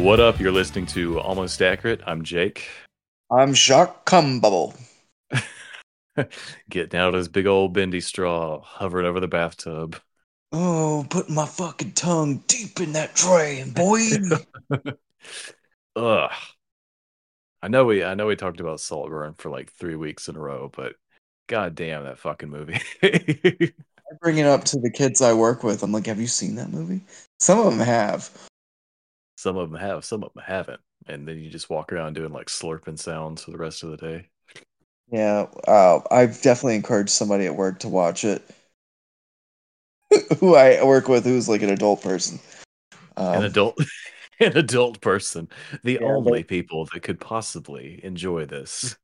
What up? You're listening to Almost Accurate. I'm Jake. I'm Jacques Cumbubble. Getting out of this big old bendy straw, hovering over the bathtub. Oh, putting my fucking tongue deep in that drain, boy. Ugh. I know we I know we talked about Saltburn for like three weeks in a row, but god damn that fucking movie. I bring it up to the kids I work with. I'm like, have you seen that movie? Some of them have. Some of them have, some of them haven't. And then you just walk around doing like slurping sounds for the rest of the day. Yeah, uh, I've definitely encouraged somebody at work to watch it. Who I work with, who's like an adult person. Um, an adult an adult person. The Yeah, only but- people that could possibly enjoy this.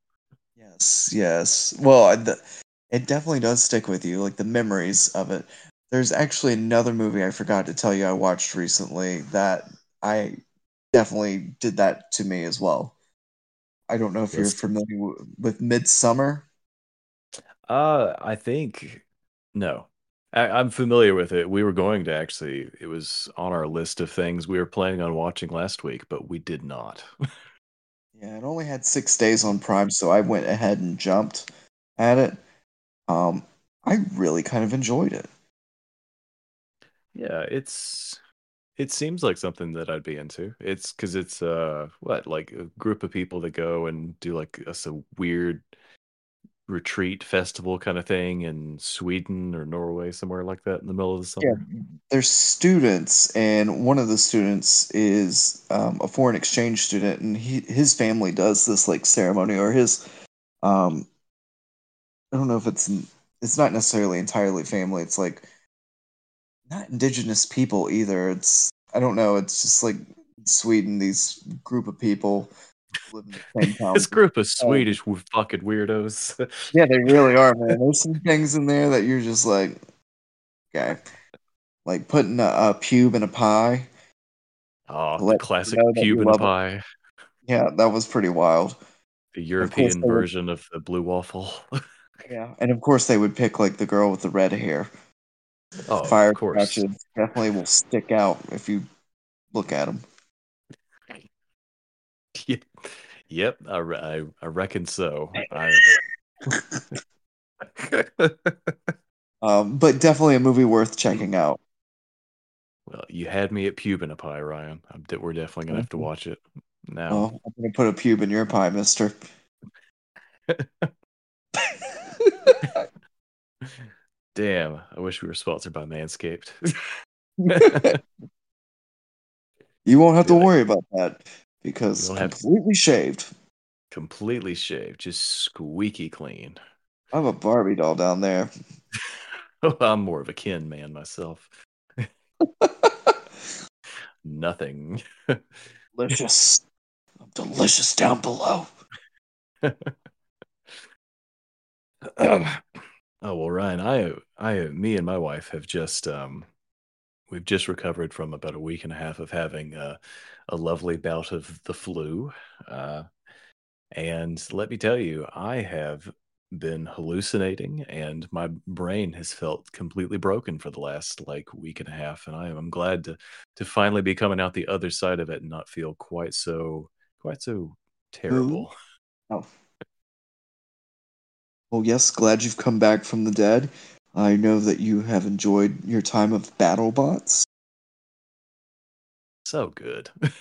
Yes, yes. Well, the, it definitely does stick with you, like the memories of it. There's actually another movie I forgot to tell you I watched recently that I definitely did that to me as well. I don't know if you're familiar w- with Midsommar. Uh, I think no. I, I'm familiar with it. We were going to actually, it was on our list of things we were planning on watching last week, but we did not. Yeah, it only had six days on Prime, so I went ahead and jumped at it. Um, I really kind of enjoyed it. Yeah, it's it seems like something that I'd be into. It's because it's uh what like a group of people that go and do like a, a weird retreat festival kind of thing in Sweden or Norway somewhere like that in the middle of the summer. Yeah, there's students, and one of the students is um, a foreign exchange student, and he his family does this like ceremony, or his um, I don't know if it's it's not necessarily entirely family. It's like not indigenous people either. It's I don't know. It's just like Sweden. These group of people live in the same town. This group of oh. Swedish w- fucking weirdos. Yeah, they really are, man. There's some things in there that you're just like, okay, like putting a, a pube in a pie. Oh, the Let you classic know that you Cuban love it. pie, Yeah, that was pretty wild. the European they would- version of the blue waffle. Yeah, and of course they would pick like the girl with the red hair. Oh, Fire of course. definitely will stick out if you look at them. Yep, yep I, I, I reckon so. I... Um, but definitely a movie worth checking out. well, you had me at pube in a pie, Ryan. I'm we're definitely gonna have to Mhm. watch it now. Oh, I'm gonna put a pube in your pie, Mister. Damn, I wish we were sponsored by Manscaped. you won't have to worry about that because We don't have- completely shaved. Completely shaved, just squeaky clean. I have a Barbie doll down there. I'm more of a kin man myself. Nothing. delicious. I'm delicious down below. oh well, Ryan, I, I, me and my wife have just, um, we've just recovered from about a week and a half of having uh, a lovely bout of the flu, uh, and let me tell you, I have been hallucinating, and my brain has felt completely broken for the last like week and a half, and I am glad to to finally be coming out the other side of it and not feel quite so quite so terrible. Oh. Well, yes, glad you've come back from the dead. I know that you have enjoyed your time of BattleBots. So good.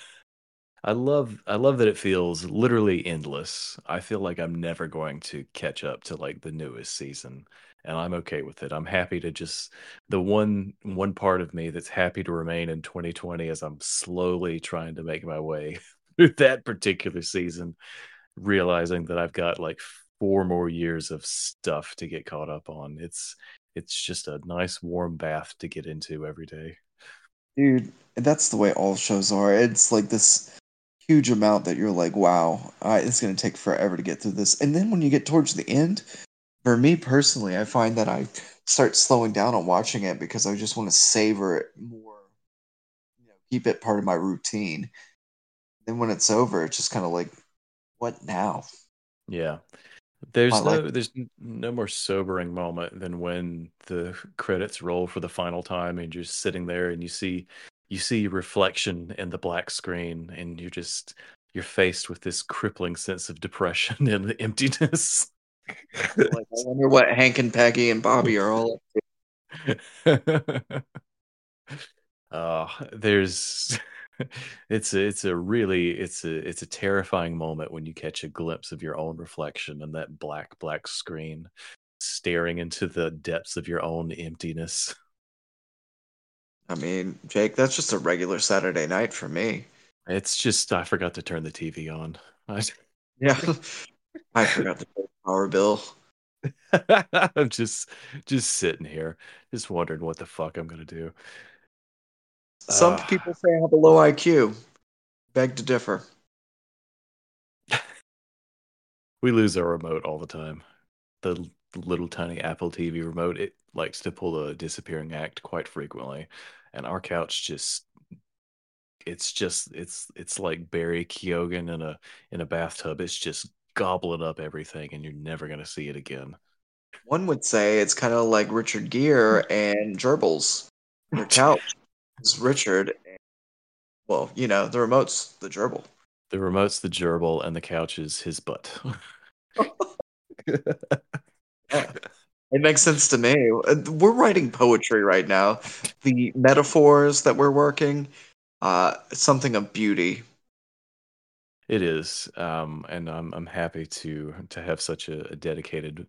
I love I love that it feels literally endless. I feel like I'm never going to catch up to like the newest season and I'm okay with it. I'm happy to just the one one part of me that's happy to remain in 2020 as I'm slowly trying to make my way through that particular season, realizing that I've got like four more years of stuff to get caught up on. It's it's just a nice warm bath to get into every day. Dude, that's the way all shows are. It's like this huge amount that you're like, wow, it's going to take forever to get through this. And then when you get towards the end, for me personally, I find that I start slowing down on watching it because I just want to savor it more, you know, keep it part of my routine. Then when it's over, it's just kind of like, what now? Yeah. There's no there's no more sobering moment than when the credits roll for the final time and you're just sitting there and you see you see reflection in the black screen and you're just you're faced with this crippling sense of depression and emptiness like, I wonder what Hank and Peggy and Bobby are all up to. uh, there's it's a, it's a really it's a it's a terrifying moment when you catch a glimpse of your own reflection in that black black screen staring into the depths of your own emptiness. I mean jake that's just a regular saturday night for me. It's just i forgot to turn the tv on. I... yeah. I forgot to pay power bill. I'm just just sitting here just wondering what the fuck i'm gonna do some uh, people say I have a low IQ. Beg to differ. we lose our remote all the time. The little tiny Apple TV remote, it likes to pull a disappearing act quite frequently. And our couch just it's just it's it's like Barry Keoghan in a in a bathtub. It's just gobbling up everything and you're never gonna see it again. One would say it's kind of like Richard Gere and Gerbils. Your couch is Richard. And, well, you know, the remote's the gerbil. The remote's the gerbil, and the couch is his butt. yeah. It makes sense to me. We're writing poetry right now. The metaphors that we're working, uh, something of beauty. It is, um, and I'm I'm happy to to have such a, a dedicated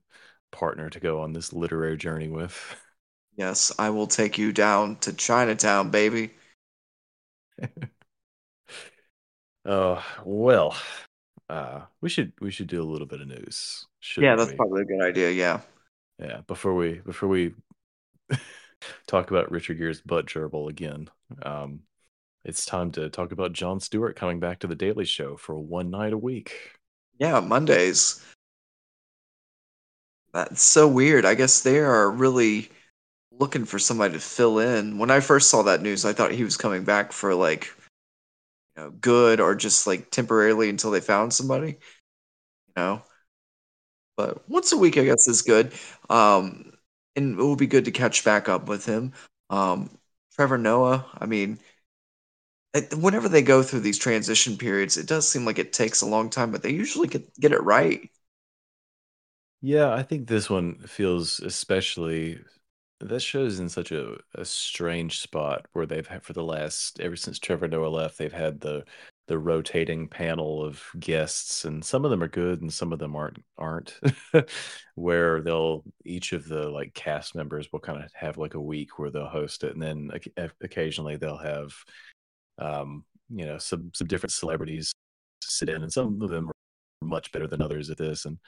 partner to go on this literary journey with. Yes, I will take you down to Chinatown, baby. Oh, well, uh, we should we should do a little bit of news. Yeah, that's we? probably a good idea. Yeah. Yeah, before we before we talk about Richard Gere's butt gerbil again, um, it's time to talk about Jon Stewart coming back to the Daily Show for one night a week. Yeah, Mondays. That's so weird. I guess they are really looking for somebody to fill in. When I first saw that news, I thought he was coming back for like you know, good or just like temporarily until they found somebody. You know. But once a week I guess is good. Um and it will be good to catch back up with him. Um Trevor Noah, I mean whenever they go through these transition periods, it does seem like it takes a long time, but they usually get get it right. Yeah, I think this one feels especially that show's in such a, a strange spot where they've had for the last ever since Trevor Noah left, they've had the the rotating panel of guests, and some of them are good and some of them aren't aren't. where they'll each of the like cast members will kind of have like a week where they'll host it, and then occasionally they'll have um you know some some different celebrities sit in, and some of them are much better than others at this, and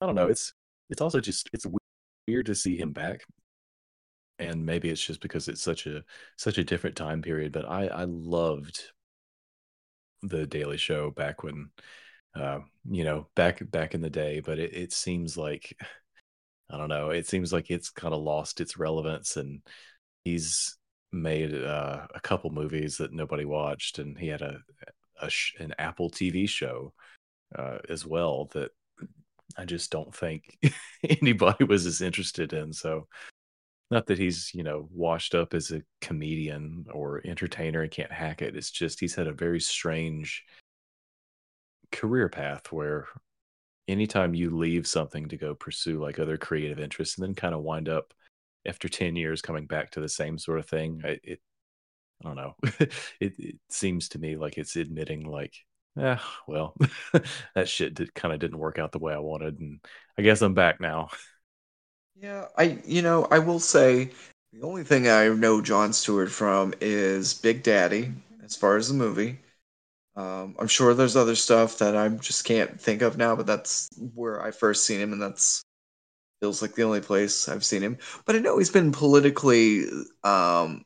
I don't know. It's it's also just it's weird to see him back and maybe it's just because it's such a such a different time period but i i loved the daily show back when uh you know back back in the day but it, it seems like i don't know it seems like it's kind of lost its relevance and he's made uh, a couple movies that nobody watched and he had a, a sh- an apple tv show uh, as well that i just don't think anybody was as interested in so not that he's you know washed up as a comedian or entertainer and can't hack it it's just he's had a very strange career path where anytime you leave something to go pursue like other creative interests and then kind of wind up after 10 years coming back to the same sort of thing it I don't know. it, it seems to me like it's admitting like, yeah, well, that shit did, kind of didn't work out the way I wanted, and I guess I'm back now. Yeah, I you know I will say the only thing I know Jon Stewart from is Big Daddy, as far as the movie. Um, I'm sure there's other stuff that I just can't think of now, but that's where I first seen him, and that's feels like the only place I've seen him. But I know he's been politically um,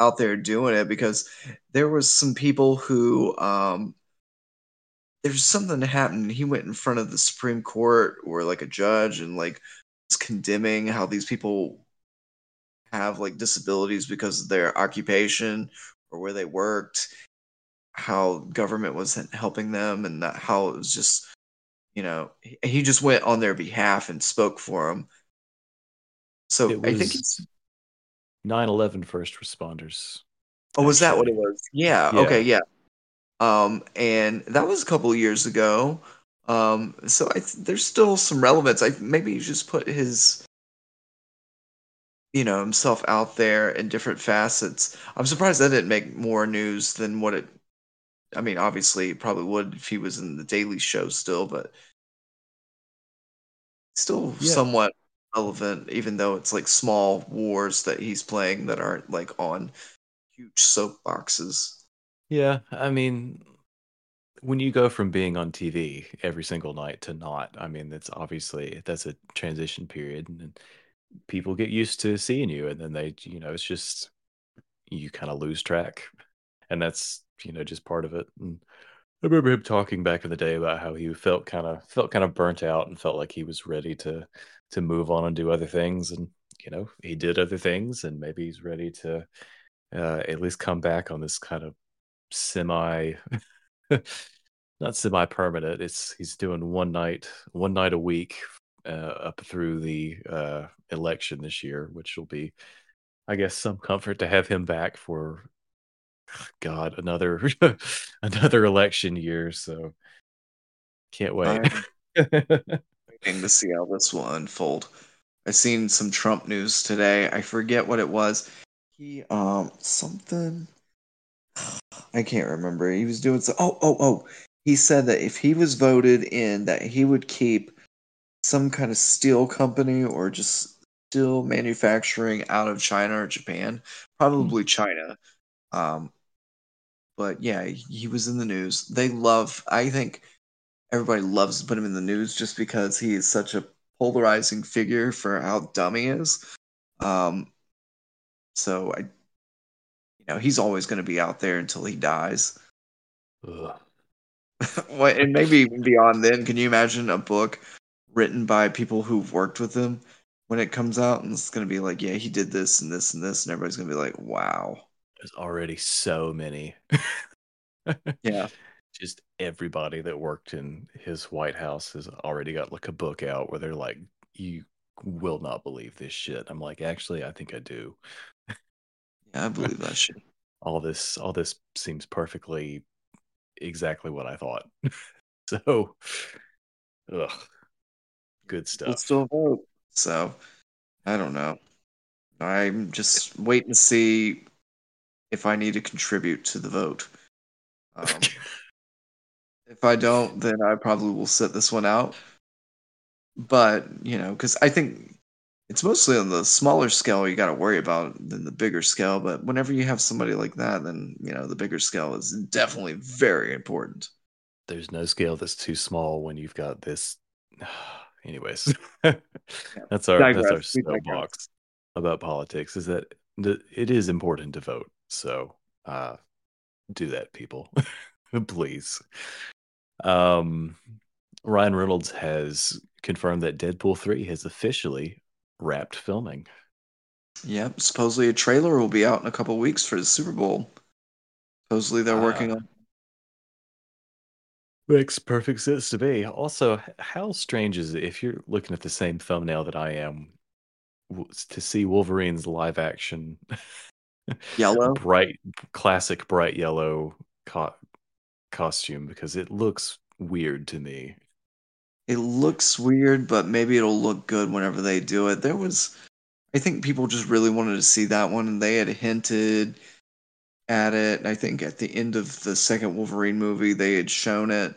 out there doing it because there was some people who um, there's something that happened. He went in front of the Supreme Court or like a judge and like condemning how these people have like disabilities because of their occupation or where they worked, how government wasn't helping them, and that how it was just, you know, he, just went on their behalf and spoke for them. So I think it's 9/11 first responders. Oh, was that what it was? Yeah. Yeah. Okay. Yeah. Um, and that was a couple years ago. Um, so I th- there's still some relevance. I maybe you just put his, you know, himself out there in different facets. I'm surprised that didn't make more news than what it. I mean, obviously, it probably would if he was in the Daily Show still, but still Yeah. somewhat relevant, even though it's like small wars that he's playing that aren't like on huge soapboxes. Yeah, I mean, when you go from being on TV every single night to not, I mean, that's obviously that's a transition period, and people get used to seeing you, and then they, you know, it's just you kind of lose track, and that's you know just part of it. And I remember him talking back in the day about how he felt kind of felt kind of burnt out and felt like he was ready to to move on and do other things, and you know, he did other things, and maybe he's ready to uh, at least come back on this kind of semi not semi permanent it's he's doing one night one night a week uh, up through the uh election this year which will be i guess some comfort to have him back for god another another election year so can't wait waiting to see how this will unfold. I seen some Trump news today. I forget what it was. He um something I can't remember. He was doing so oh oh oh. He said that if he was voted in that he would keep some kind of steel company or just steel manufacturing out of China or Japan, probably China. Um but yeah, he was in the news. They love I think everybody loves to put him in the news just because he is such a polarizing figure for how dumb he is. Um, so I, know, he's always going to be out there until he dies. What- and maybe even beyond then. Can you imagine a book written by people who've worked with him when it comes out, and it's going to be like, yeah, he did this and this and this, and everybody's going to be like, wow, there's already so many yeah, just everybody that worked in his White House has already got like a book out where they're like, you will not believe this shit. I'm like, actually, I think I do. Yeah, I believe that shit. All this, all this seems perfectly exactly what I thought. so, ugh, good We'll stuff. still vote. So I don't know. I'm just waiting to see if I need to contribute to the vote. Um, if I don't, then I probably will sit this one out. But you know, because I think it's mostly on the smaller scale you got to worry about than the bigger scale. But whenever you have somebody like that, then you know the bigger scale is definitely very important. There's no scale that's too small when you've got this. Anyways, that's our that's our Digress. We digress. soapbox about politics. Is that th- it is important to vote. So, uh, do that, people, please. Um, Ryan Reynolds has confirmed that Deadpool three has officially wrapped filming. Yep. Supposedly a trailer will be out in a couple weeks for the Super Bowl. Supposedly they're working Ah. on. Makes perfect sense to me. Also, how strange is it if you're looking at the same thumbnail that I am to see Wolverine's live action Yellow? bright classic bright yellow co- costume because it looks weird to me. It looks weird, but maybe it'll look good whenever they do it. There was, I think people just really wanted to see that one, and they had hinted at it. I think at the end of the second Wolverine movie, they had shown it.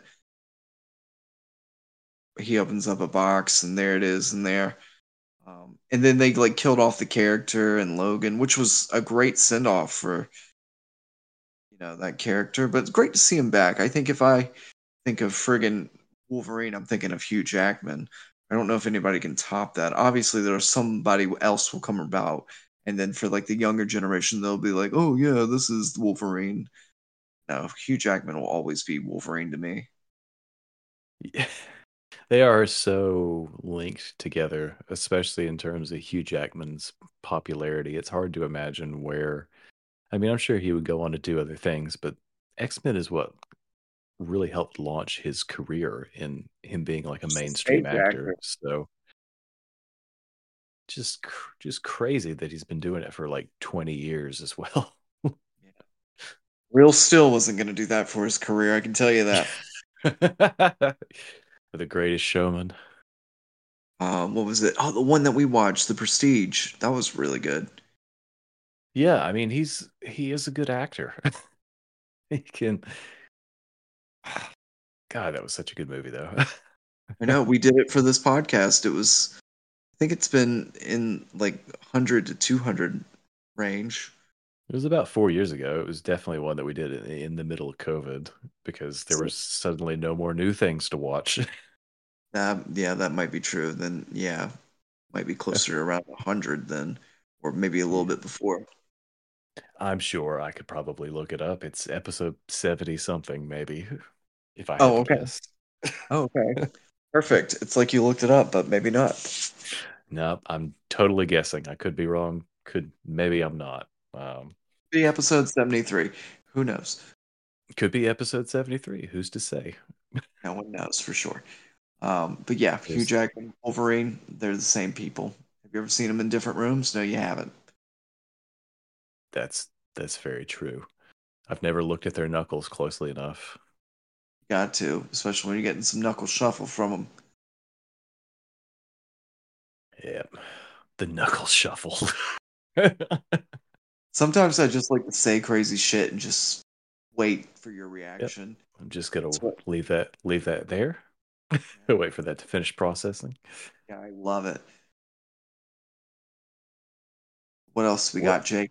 He opens up a box, and there it is, and there. Um, and then they like killed off the character and Logan, which was a great send off for you know that character. But it's great to see him back. I think if I think of friggin' Wolverine, I'm thinking of Hugh Jackman. I don't know if anybody can top that. Obviously, there's somebody else will come about, and then for like the younger generation, they'll be like, "Oh yeah, this is Wolverine." No, Hugh Jackman will always be Wolverine to me. Yeah. They are so linked together, especially in terms of Hugh Jackman's popularity. It's hard to imagine where. I mean, I'm sure he would go on to do other things, but X Men is what really helped launch his career in him being like a mainstream actor. actor. So just just crazy that he's been doing it for like 20 years as well. yeah. Real Still wasn't going to do that for his career, I can tell you that. for the greatest showman. Um, what was it? Oh, the one that we watched, The Prestige. That was really good. Yeah, I mean, he's he is a good actor. he can God, that was such a good movie, though. I know we did it for this podcast. It was, I think it's been in like hundred to two hundred range. It was about four years ago. It was definitely one that we did in the middle of COVID because there was suddenly no more new things to watch. Yeah, that might be true. Then, yeah, might be closer to around hundred then, or maybe a little bit before. I'm sure I could probably look it up. It's episode seventy something, maybe. If I oh okay, oh okay, perfect. It's like you looked it up, but maybe not. Nope, I'm totally guessing. I could be wrong. Could maybe I'm not. Um, be episode seventy three. Who knows? Could be episode seventy three. Who's to say? no one knows for sure. Um, but yeah, Hugh Jackman, and Wolverine, they're the same people. Have you ever seen them in different rooms? No, you haven't. That's that's very true. I've never looked at their knuckles closely enough. Got to, especially when you're getting some knuckle shuffle from them. Yep, the knuckle shuffle. Sometimes I just like to say crazy shit and just wait for your reaction. Yep. I'm just gonna leave that leave that there. wait for that to finish processing. Yeah, I love it. What else we what? got, Jake?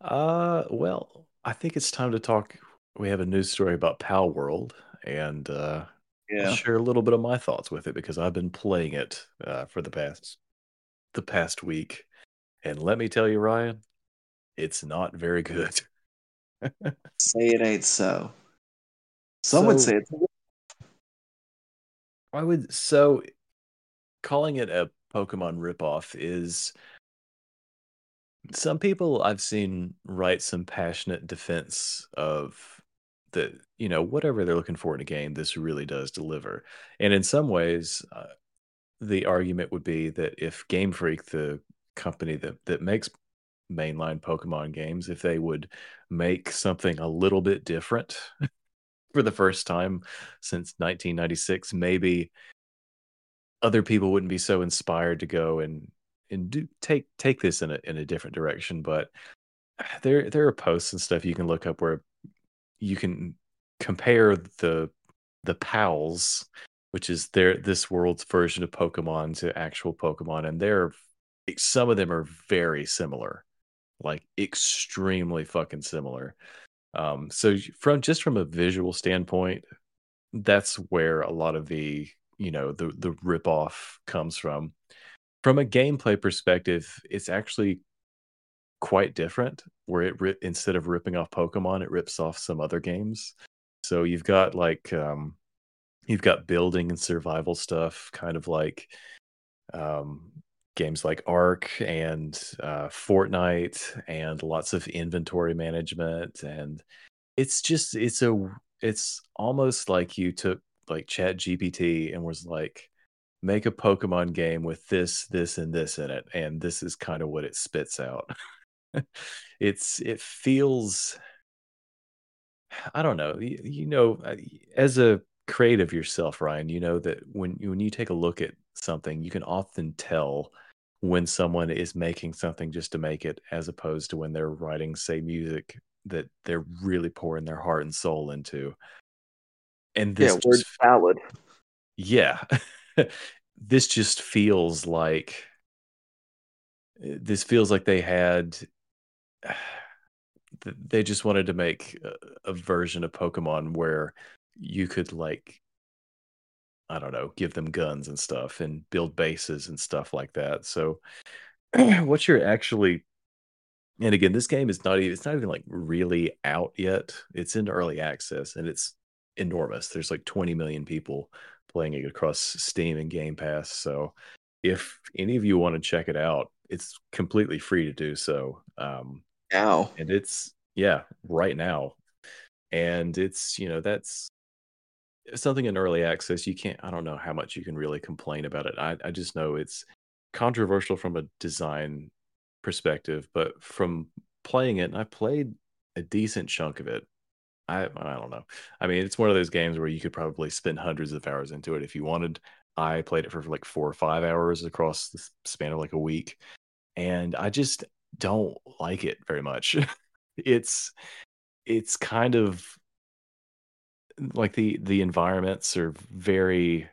Uh, well, I think it's time to talk we have a news story about Palworld, and uh, yeah. I'll share a little bit of my thoughts with it because I've been playing it uh, for the past the past week, and let me tell you, Ryan, it's not very good. say it ain't so. Some so, would say it's. I would so calling it a Pokemon ripoff is some people I've seen write some passionate defense of that you know whatever they're looking for in a game this really does deliver. And in some ways uh, the argument would be that if game freak the company that that makes mainline pokemon games if they would make something a little bit different for the first time since 1996 maybe other people wouldn't be so inspired to go and and do take take this in a in a different direction. But there there are posts and stuff you can look up where you can compare the the pals which is their this world's version of pokemon to actual pokemon and they're some of them are very similar like extremely fucking similar. Um so from just from a visual standpoint that's where a lot of the you know the the rip off comes from. From a gameplay perspective it's actually quite different where it rip, instead of ripping off pokemon it rips off some other games. So you've got like um you've got building and survival stuff kind of like um games like ark and uh fortnite and lots of inventory management. And it's just it's a it's almost like you took like chat gpt and was like make a pokemon game with this this and this in it and this is kind of what it spits out it's it feels I don't know. You, you, know, uh, as a creative yourself, Ryan, you know that when when you take a look at something, you can often tell when someone is making something just to make it, as opposed to when they're writing, say, music that they're really pouring their heart and soul into. And this yeah, word just, salad. yeah, this just feels like this feels like they had they just wanted to make a, a version of Pokemon where you could like I don't know, give them guns and stuff and build bases and stuff like that. So what you're actually and again, this game is not even it's not even like really out yet. It's in early access and it's enormous. There's like 20 million people playing it across Steam and Game Pass. So if any of you want to check it out, it's completely free to do so. Um now. And it's yeah, right now. And it's, you know, that's something in early access. You can't I don't know how much you can really complain about it. I, I just know it's controversial from a design perspective, but from playing it, and I played a decent chunk of it. I I don't know. I mean, it's one of those games where you could probably spend hundreds of hours into it if you wanted. I played it for like four or five hours across the span of like a week, and I just don't like it very much. it's it's kind of like the the environments are very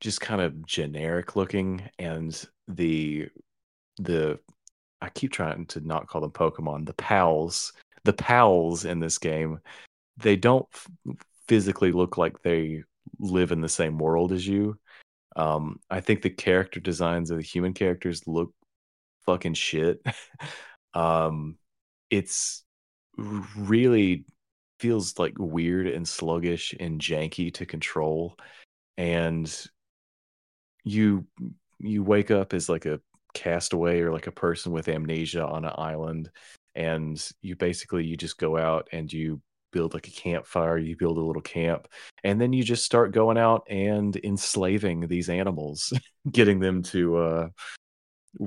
just kind of generic looking and the the I keep trying to not call them Pokemon, the pals, the pals in this game, they don't f- physically look like they live in the same world as you. Um, I think the character designs of the human characters look fucking shit. um, it's really feels like weird and sluggish and janky to control, and you you wake up as like a castaway or like a person with amnesia on an island and you basically you just go out and you build like a campfire you build a little camp and then you just start going out and enslaving these animals getting them to uh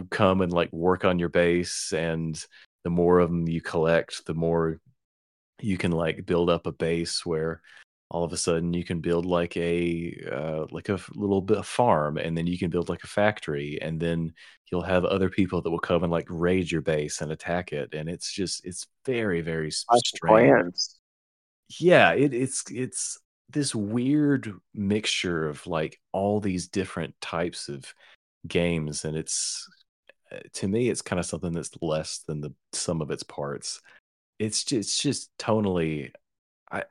come and like work on your base and the more of them you collect the more you can like build up a base where all of a sudden you can build like a uh, like a little bit of farm and then you can build like a factory and then you'll have other people that will come and like raid your base and attack it and it's just it's very very strange. yeah it, it's it's this weird mixture of like all these different types of games and it's Uh, to me it's kind of something that's less than the sum of its parts it's just, it's just tonally I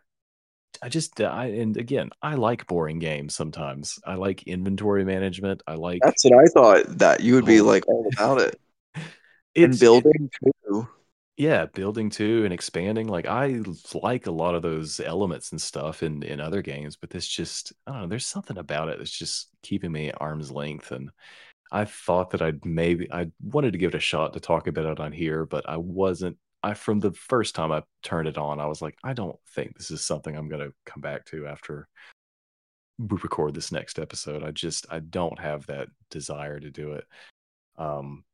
I just uh, I and again I like boring games sometimes. I like inventory management. I like That's what I thought that you would be like all about it. and building it, too. Yeah, building too and expanding. Like I like a lot of those elements and stuff in in other games, but this just I don't know, there's something about it that's just keeping me at arm's length and I thought that I'd maybe I wanted to give it a shot to talk about it on here, but I wasn't I from the first time I turned it on, I was like, I don't think this is something I'm going to come back to after we record this next episode. I just I don't have that desire to do it. Um,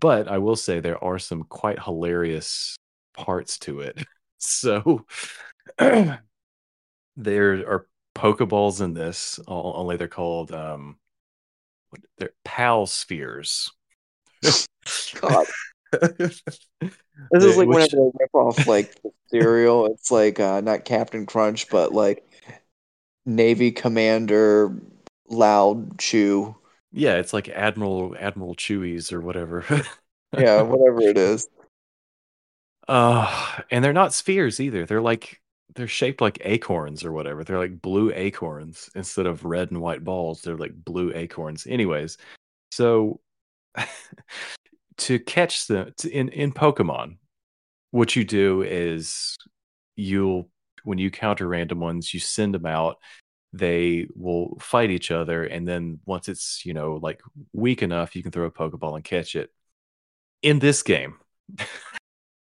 but I will say there are some quite hilarious parts to it. So there are Pokeballs in this, only they're called um, they're Pal spheres. God. This is like whenever they rip off like cereal. It's like uh, not Captain Crunch, but like Navy Commander Loud Chew. Yeah, it's like Admiral Admiral Chewies or whatever. yeah, whatever it is. Uh, and they're not spheres either. They're like they're shaped like acorns or whatever. They're like blue acorns instead of red and white balls. They're like blue acorns. Anyways, so to catch them to, in in Pokemon, what you do is you'll when you counter random ones, you send them out. They will fight each other, and then once it's you know like weak enough, you can throw a Pokeball and catch it. In this game,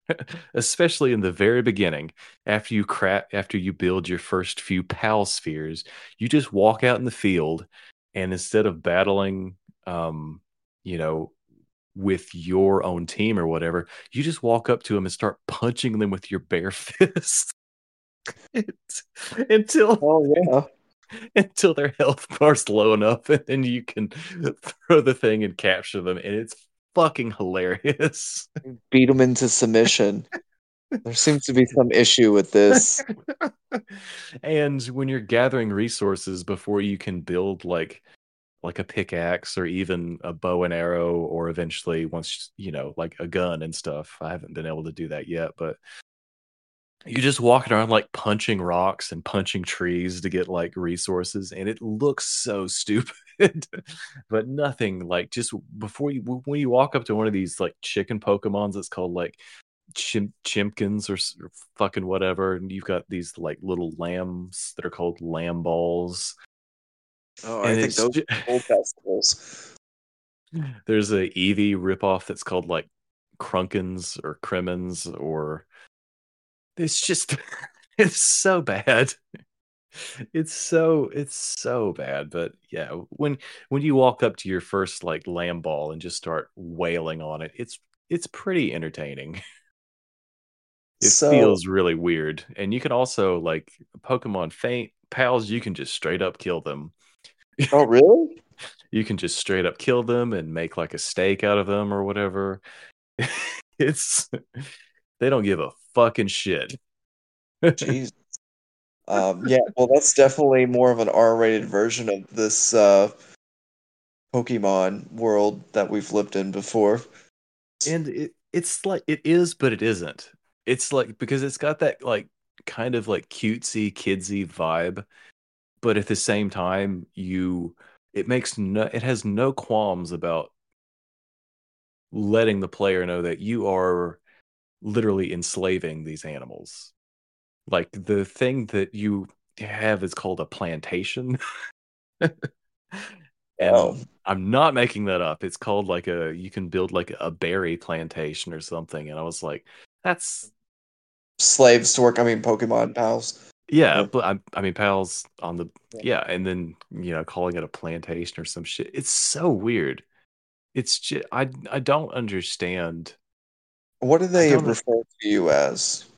especially in the very beginning, after you crap, after you build your first few pal spheres, you just walk out in the field, and instead of battling, um, you know, with your own team or whatever, you just walk up to them and start punching them with your bare fist. Until oh yeah. until their health bar's low enough and then you can throw the thing and capture them and it's fucking hilarious. Beat them into submission. There seems to be some issue with this. and when you're gathering resources before you can build like like a pickaxe or even a bow and arrow or eventually once you know like a gun and stuff i haven't been able to do that yet but you just walking around like punching rocks and punching trees to get like resources and it looks so stupid but nothing like just before you when you walk up to one of these like chicken pokemons it's called like chimp chimpkins or, or fucking whatever and you've got these like little lambs that are called Lamballs Oh, I think those old festivals. there's a Eevee ripoff that's called like Crunkins or Crimmins or it's just it's so bad. It's so it's so bad. But yeah, when when you walk up to your first like Lamball and just start wailing on it, it's it's pretty entertaining. It So- feels really weird. And you can also like Pokemon faint pals, you can just straight up kill them. Oh, really? you can just straight up kill them and make like a steak out of them or whatever. it's they don't give a fucking shit. Jeez. Um, yeah, well, that's definitely more of an R-rated version of this uh, Pokemon world that we've lived in before. and it, it's like it is, but it isn't. It's like because it's got that like kind of like cutesy, kidsy vibe, but at the same time, you it makes no it has no qualms about letting the player know that you are literally enslaving these animals. Like the thing that you have is called a plantation. and Oh. I'm not making that up. It's called like a you can build like a berry plantation or something. And I was like, that's Slaves to work, I mean, Pokemon pals. yeah, but I, I mean pals on the Yeah. yeah, and then you know calling it a plantation or some shit. It's so weird. It's just I I don't understand. What do they refer to you as?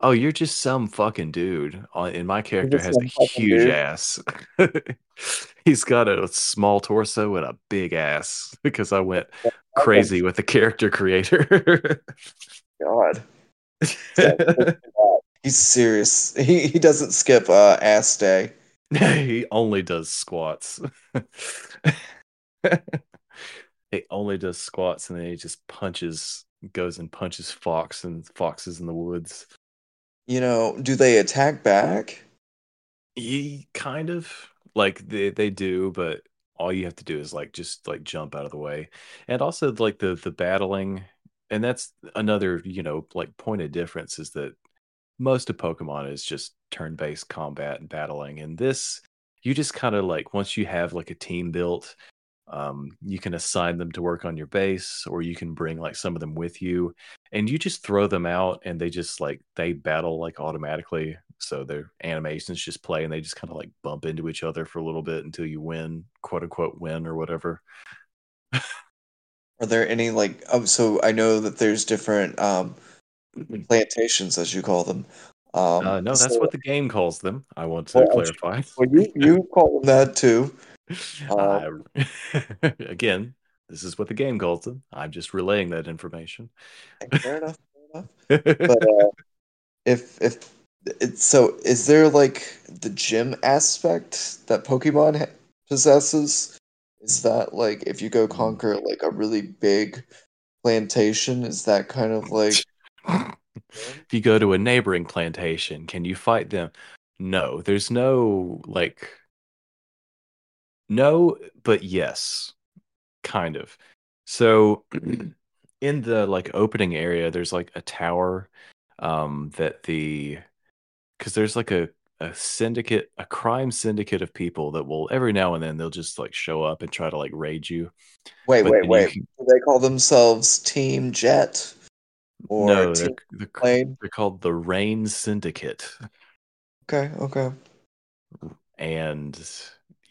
Oh, you're just some fucking dude. Uh, And my character has a huge dude? ass. He's got a small torso and a big ass because I went crazy with the character creator. God, he's serious. He he doesn't skip uh, ass day. he only does squats. he only does squats and then he just punches, goes and punches fox and foxes in the woods. You know, do they attack back? Ye kind of like they they do, but all you have to do is like just like jump out of the way. And also like the the battling and that's another, you know, like point of difference is that most of Pokemon is just turn-based combat and battling. And this you just kind of like once you have like a team built, um, you can assign them to work on your base, or you can bring like some of them with you, and you just throw them out, and they just like they battle like automatically. So their animations just play, and they just kind of like bump into each other for a little bit until you win, quote unquote, win or whatever. Are there any like um, so I know that there's different um plantations as you call them. Um Uh, no, that's so- what the game calls them. I want to Well, clarify. well, you you call them that too. I- again, this is what the game calls them. I'm just relaying that information. Fair enough, fair enough. But uh, if if it's so is there like the gym aspect that Pokemon ha- possesses? Is that like if you go conquer like a really big plantation, is that kind of like if you go to a neighboring plantation, can you fight them? No, there's no like no, but yes. Kind of. So in the like opening area, there's like a tower um that the because there's like a a syndicate, a crime syndicate of people that will every now and then they'll just like show up and try to like raid you. wait, But wait, wait. can- Do they call themselves Team Jet? Or no, they're, they're, Plane? they're called the Rayne Syndicate. Okay, okay. and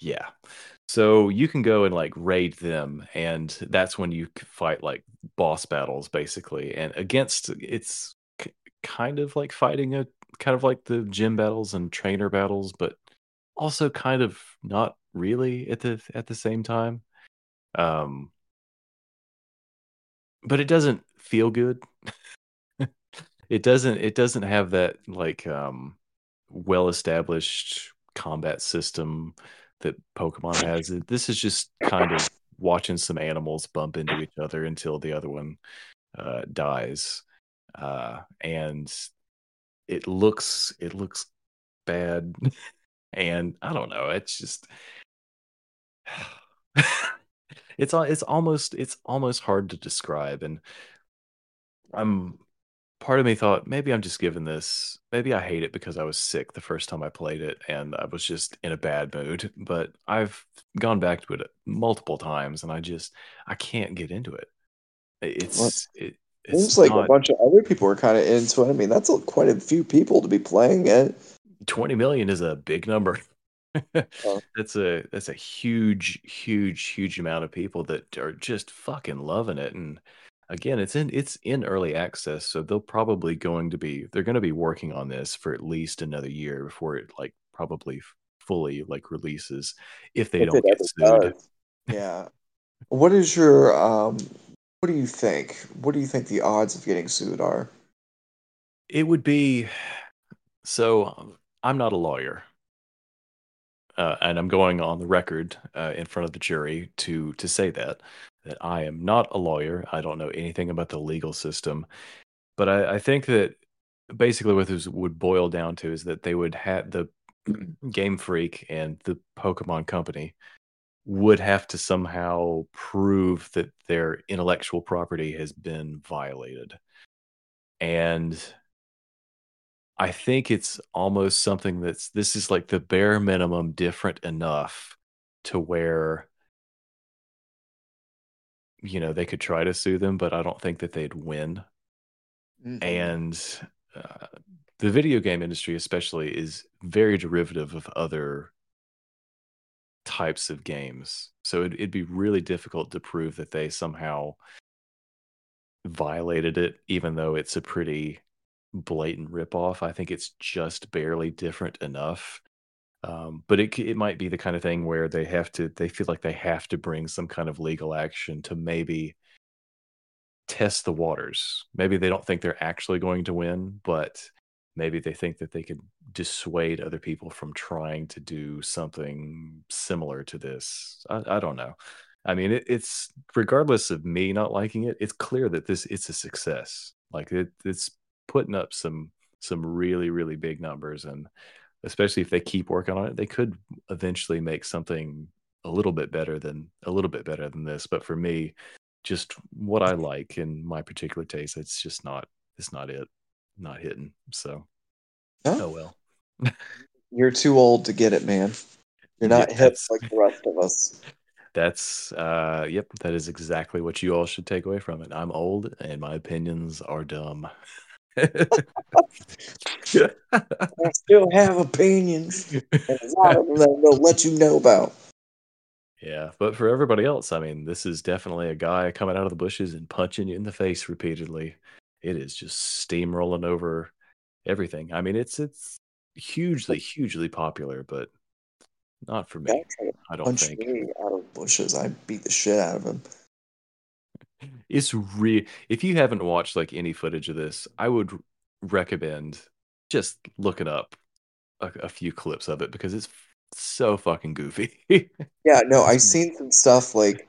yeah. So you can go and like raid them and that's when you fight like boss battles basically and against it's kind of like fighting a kind of like the gym battles and trainer battles but also kind of not really at the at the same time. Um but it doesn't feel good. It doesn't it doesn't have that like um well established combat system that Pokemon has. This is just kind of watching some animals bump into each other until the other one uh, dies, uh, and it looks it looks bad, and I don't know. It's just it's it's almost it's almost hard to describe, and I'm part of me thought maybe I'm just giving this maybe I hate it because I was sick the first time I played it and I was just in a bad mood. But I've gone back to it multiple times and I just I can't get into it. It's well, it, it's seems like not, a bunch of other people are kind of into it. I mean, that's a, quite a few people to be playing it. Twenty million is a big number. oh. That's a that's a huge, huge, huge amount of people that are just fucking loving it and again it's in it's in early access so they'll probably going to be they're going to be working on this for at least another year before it like probably fully like releases if they if don't get sued. yeah. What is your um what do you think? What do you think the odds of getting sued are? It would be so i'm not a lawyer. Uh, and i'm going on the record uh, in front of the jury to to say that that I am not a lawyer. I don't know anything about the legal system, but I, I think that basically what this would boil down to is that they would have the Game Freak and the Pokemon Company would have to somehow prove that their intellectual property has been violated. And I think it's almost something that's this is like the bare minimum different enough to where you know they could try to sue them but i don't think that they'd win. Mm-hmm. and uh, the video game industry especially is very derivative of other types of games. So it, it'd be really difficult to prove that they somehow violated it even though it's a pretty blatant ripoff. I think it's just barely different enough um, but it it might be the kind of thing where they have to they feel like they have to bring some kind of legal action to maybe test the waters. Maybe they don't think they're actually going to win, but maybe they think that they could dissuade other people from trying to do something similar to this. I, I don't know. I mean, it, it's regardless of me not liking it, it's clear that this it's a success. Like it, it's putting up some some really really big numbers and especially if they keep working on it, they could eventually make something a little bit better than a little bit better than this. But for me, just what I like in my particular taste, it's just not it's not it, not hitting. So, oh, oh well. You're too old to get it, man. You're not yeah, hip like the rest of us. That's uh yep, that is exactly what you all should take away from it. I'm old and my opinions are dumb. I still have opinions, and a lot of them that they'll let you know about. Yeah, but for everybody else, I mean, this is definitely a guy coming out of the bushes and punching you in the face repeatedly. It is just steamrolling over everything. I mean, it's it's hugely, hugely popular, but not for me. I don't think. Me out of bushes, I beat the shit out of him. It's real. If you haven't watched like any footage of this, I would recommend just looking up a, a few clips of it because it's so fucking goofy. yeah, no, I've seen some stuff like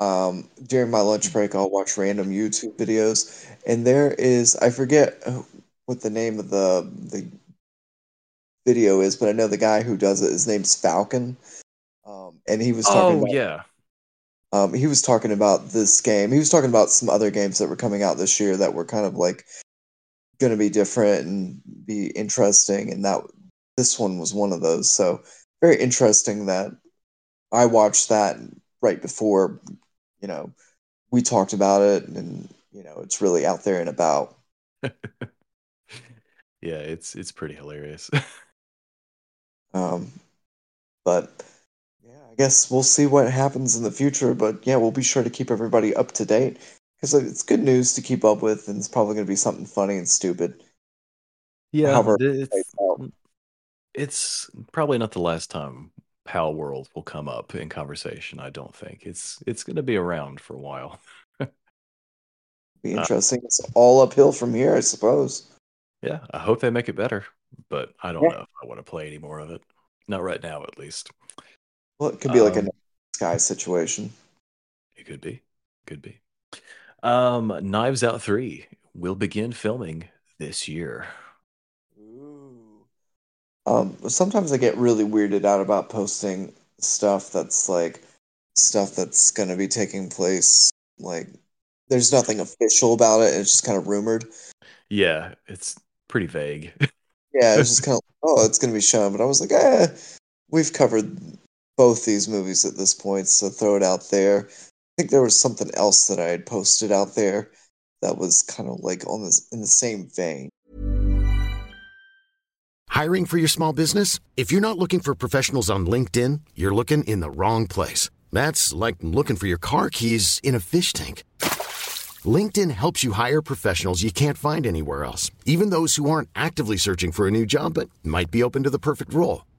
um, during my lunch break. I'll watch random YouTube videos, and there is I forget what the name of the the video is, but I know the guy who does it. His name's Falcon, um, and he was talking. Oh about, yeah, um, he was talking about this game. He was talking about some other games that were coming out this year that were kind of like going to be different and be interesting, and that this one was one of those. So very interesting that I watched that right before you know we talked about it, and you know it's really out there and about. yeah, it's it's pretty hilarious. um, but guess we'll see what happens in the future. But yeah, we'll be sure to keep everybody up to date because it's good news to keep up with, and it's probably going to be something funny and stupid. Yeah, However, it's, it's probably not the last time Palworld will come up in conversation. I don't think it's it's going to be around for a while. be uh, interesting. Uh, it's all uphill from here, I suppose. Yeah, I hope they make it better, but I don't Yeah. know if I want to play any more of it. Not right now, at least. Well, it could be like a Um, sky situation. It could be. Could be. Um, Knives Out 3 will begin filming this year. Um, sometimes I get really weirded out about posting stuff that's like stuff that's going to be taking place. Like, there's nothing official about it. It's just kind of rumored. Yeah, it's pretty vague. Yeah, it's just kind of oh, it's going to be shown. But I was like, eh, we've covered both these movies at this point, so throw it out there. I think there was something else that I had posted out there that was kind of like on this in the same vein. Hiring for your small business? If you're not looking for professionals on LinkedIn, you're looking in the wrong place. That's like looking for your car keys in a fish tank. LinkedIn helps you hire professionals you can't find anywhere else, even those who aren't actively searching for a new job but might be open to the perfect role.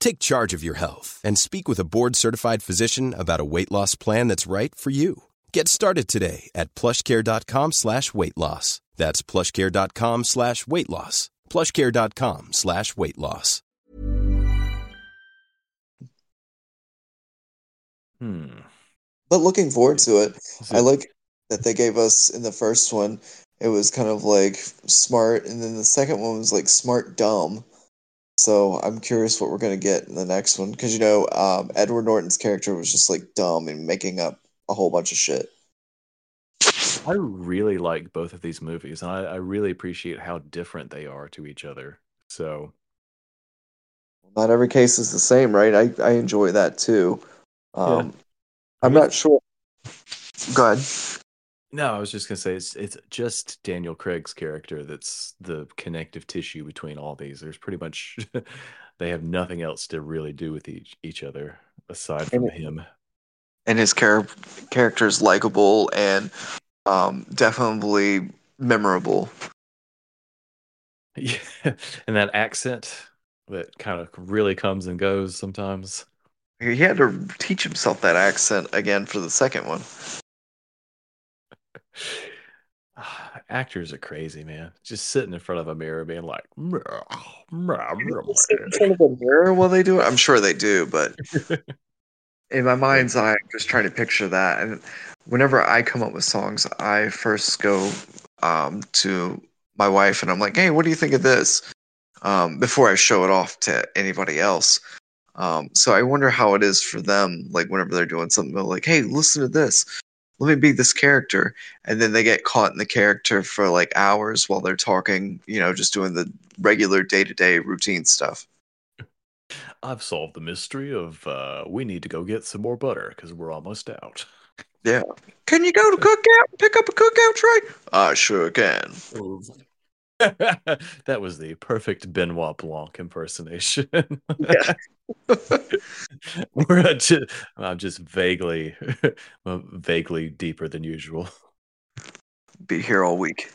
Take charge of your health and speak with a board-certified physician about a weight loss plan that's right for you. Get started today at plushcare.com slash weight loss. That's plushcare.com slash weight loss. plushcare.com slash weight loss. Hmm. But looking forward to it. I like that they gave us in the first one. It was kind of like smart, and then the second one was like smart dumb. So I'm curious what we're gonna get in the next one because you know um, Edward Norton's character was just like dumb and making up a whole bunch of shit. I really like both of these movies, and I, I really appreciate how different they are to each other. So, Not every case is the same, right? I, I enjoy that too. Um, I'm not sure. Go ahead. No, I was just gonna say it's it's just Daniel Craig's character that's the connective tissue between all these. There's pretty much they have nothing else to really do with each each other aside from And- him. and his char- character is likable and um, definitely memorable. Yeah, and that accent that kind of really comes and goes sometimes. He had to teach himself that accent again for the second one. Actors are crazy, man. Just sitting in front of a mirror being like, "Meow, meow, meow, Sit in front of a mirror while they do it. I'm sure they do, but in my mind's eye, I'm just trying to picture that. And whenever I come up with songs, I first go um, to my wife and I'm like, "Hey, what do you think of this?" Um, before I show it off to anybody else. Um, so I wonder how it is for them. Like whenever they're doing something, they're like, "Hey, listen to this. Let me be this character," and then they get caught in the character for like hours while they're talking. You know, just doing the regular day to day routine stuff. I've solved the mystery of uh, we need to go get some more butter because we're almost out. Yeah. Can you go to cookout and pick up a cookout tray? I sure can. that was the perfect Benoit Blanc impersonation. We're at ju- I'm just vaguely, vaguely deeper than usual. Be here all week.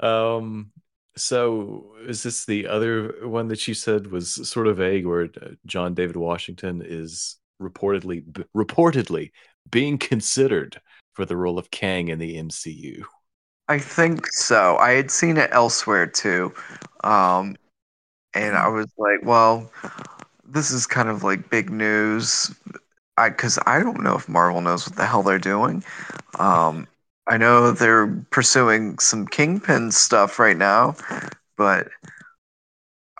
um. So, is this the other one that you said was sort of vague, where uh, John David Washington is reportedly b- reportedly being considered for the role of Kang in the MCU? I think so. I had seen it elsewhere too. Um, and I was like, well, this is kind of like big news. I because I don't know if Marvel knows what the hell they're doing. Um, I know they're pursuing some Kingpin stuff right now, but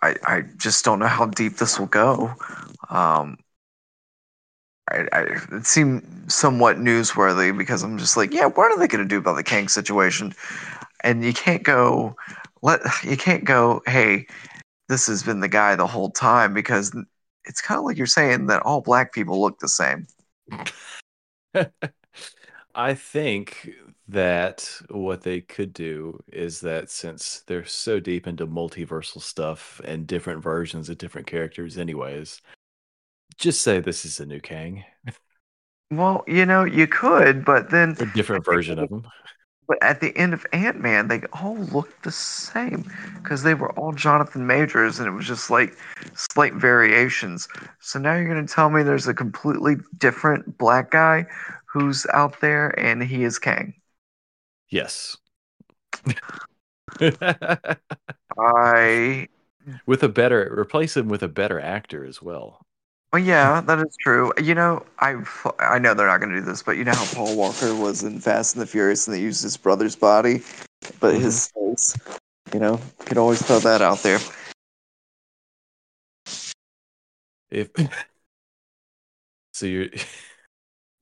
I I just don't know how deep this will go. Um, I, I, it seemed somewhat newsworthy because I'm just like, yeah, what are they going to do about the Kang situation? And you can't go, let you can't go, hey, this has been the guy the whole time because it's kind of like you're saying that all black people look the same. I think that what they could do is that since they're so deep into multiversal stuff and different versions of different characters, anyways, just say this is a new Kang, Well, you know, you could, but then a different version of him. But at the end of Ant Man, they all looked the same because they were all Jonathan Majors, and it was just like slight variations. So now you're going to tell me there's a completely different black guy who's out there, and he is Kang. Yes. I. with a better replace him with a better actor as well. Well, yeah, that is true. You know, I I know they're not going to do this, but you know how Paul Walker was in Fast and the Furious, and they used his brother's body, but Mhm. his face. You know, could always throw that out there. If so, you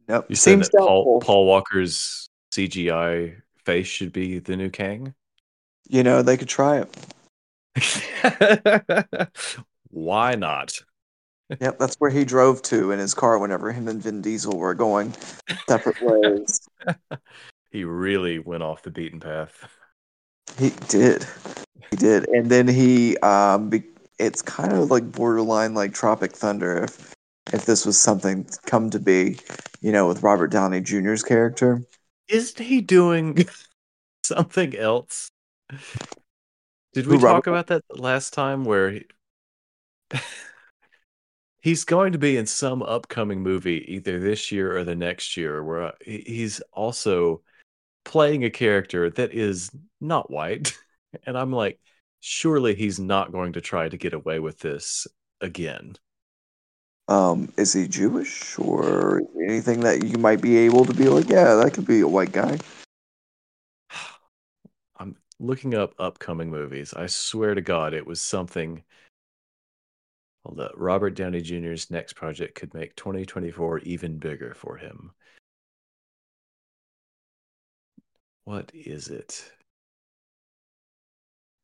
Yep. you said Seems that Paul. Paul Walker's CGI face should be the new Kang. You know, they could try it. Why not? Yep, that's where he drove to in his car whenever him and Vin Diesel were going separate ways. He really went off the beaten path. He did. He did. And then he um be, it's kind of like borderline like Tropic Thunder if if this was something come to be, you know, with Robert Downey Jr.'s character. Isn't he doing something else? Did we Who, Robert- talk about that last time where he... he's going to be in some upcoming movie either this year or the next year where uh, he's also playing a character that is not white and I'm like surely he's not going to try to get away with this again. Um, is he Jewish or is anything that you might be able to be like, yeah, that could be a white guy? I'm looking up upcoming movies. I swear to God, it was something. Up. Robert Downey Jr.'s next project could make 2024 even bigger for him. What is it?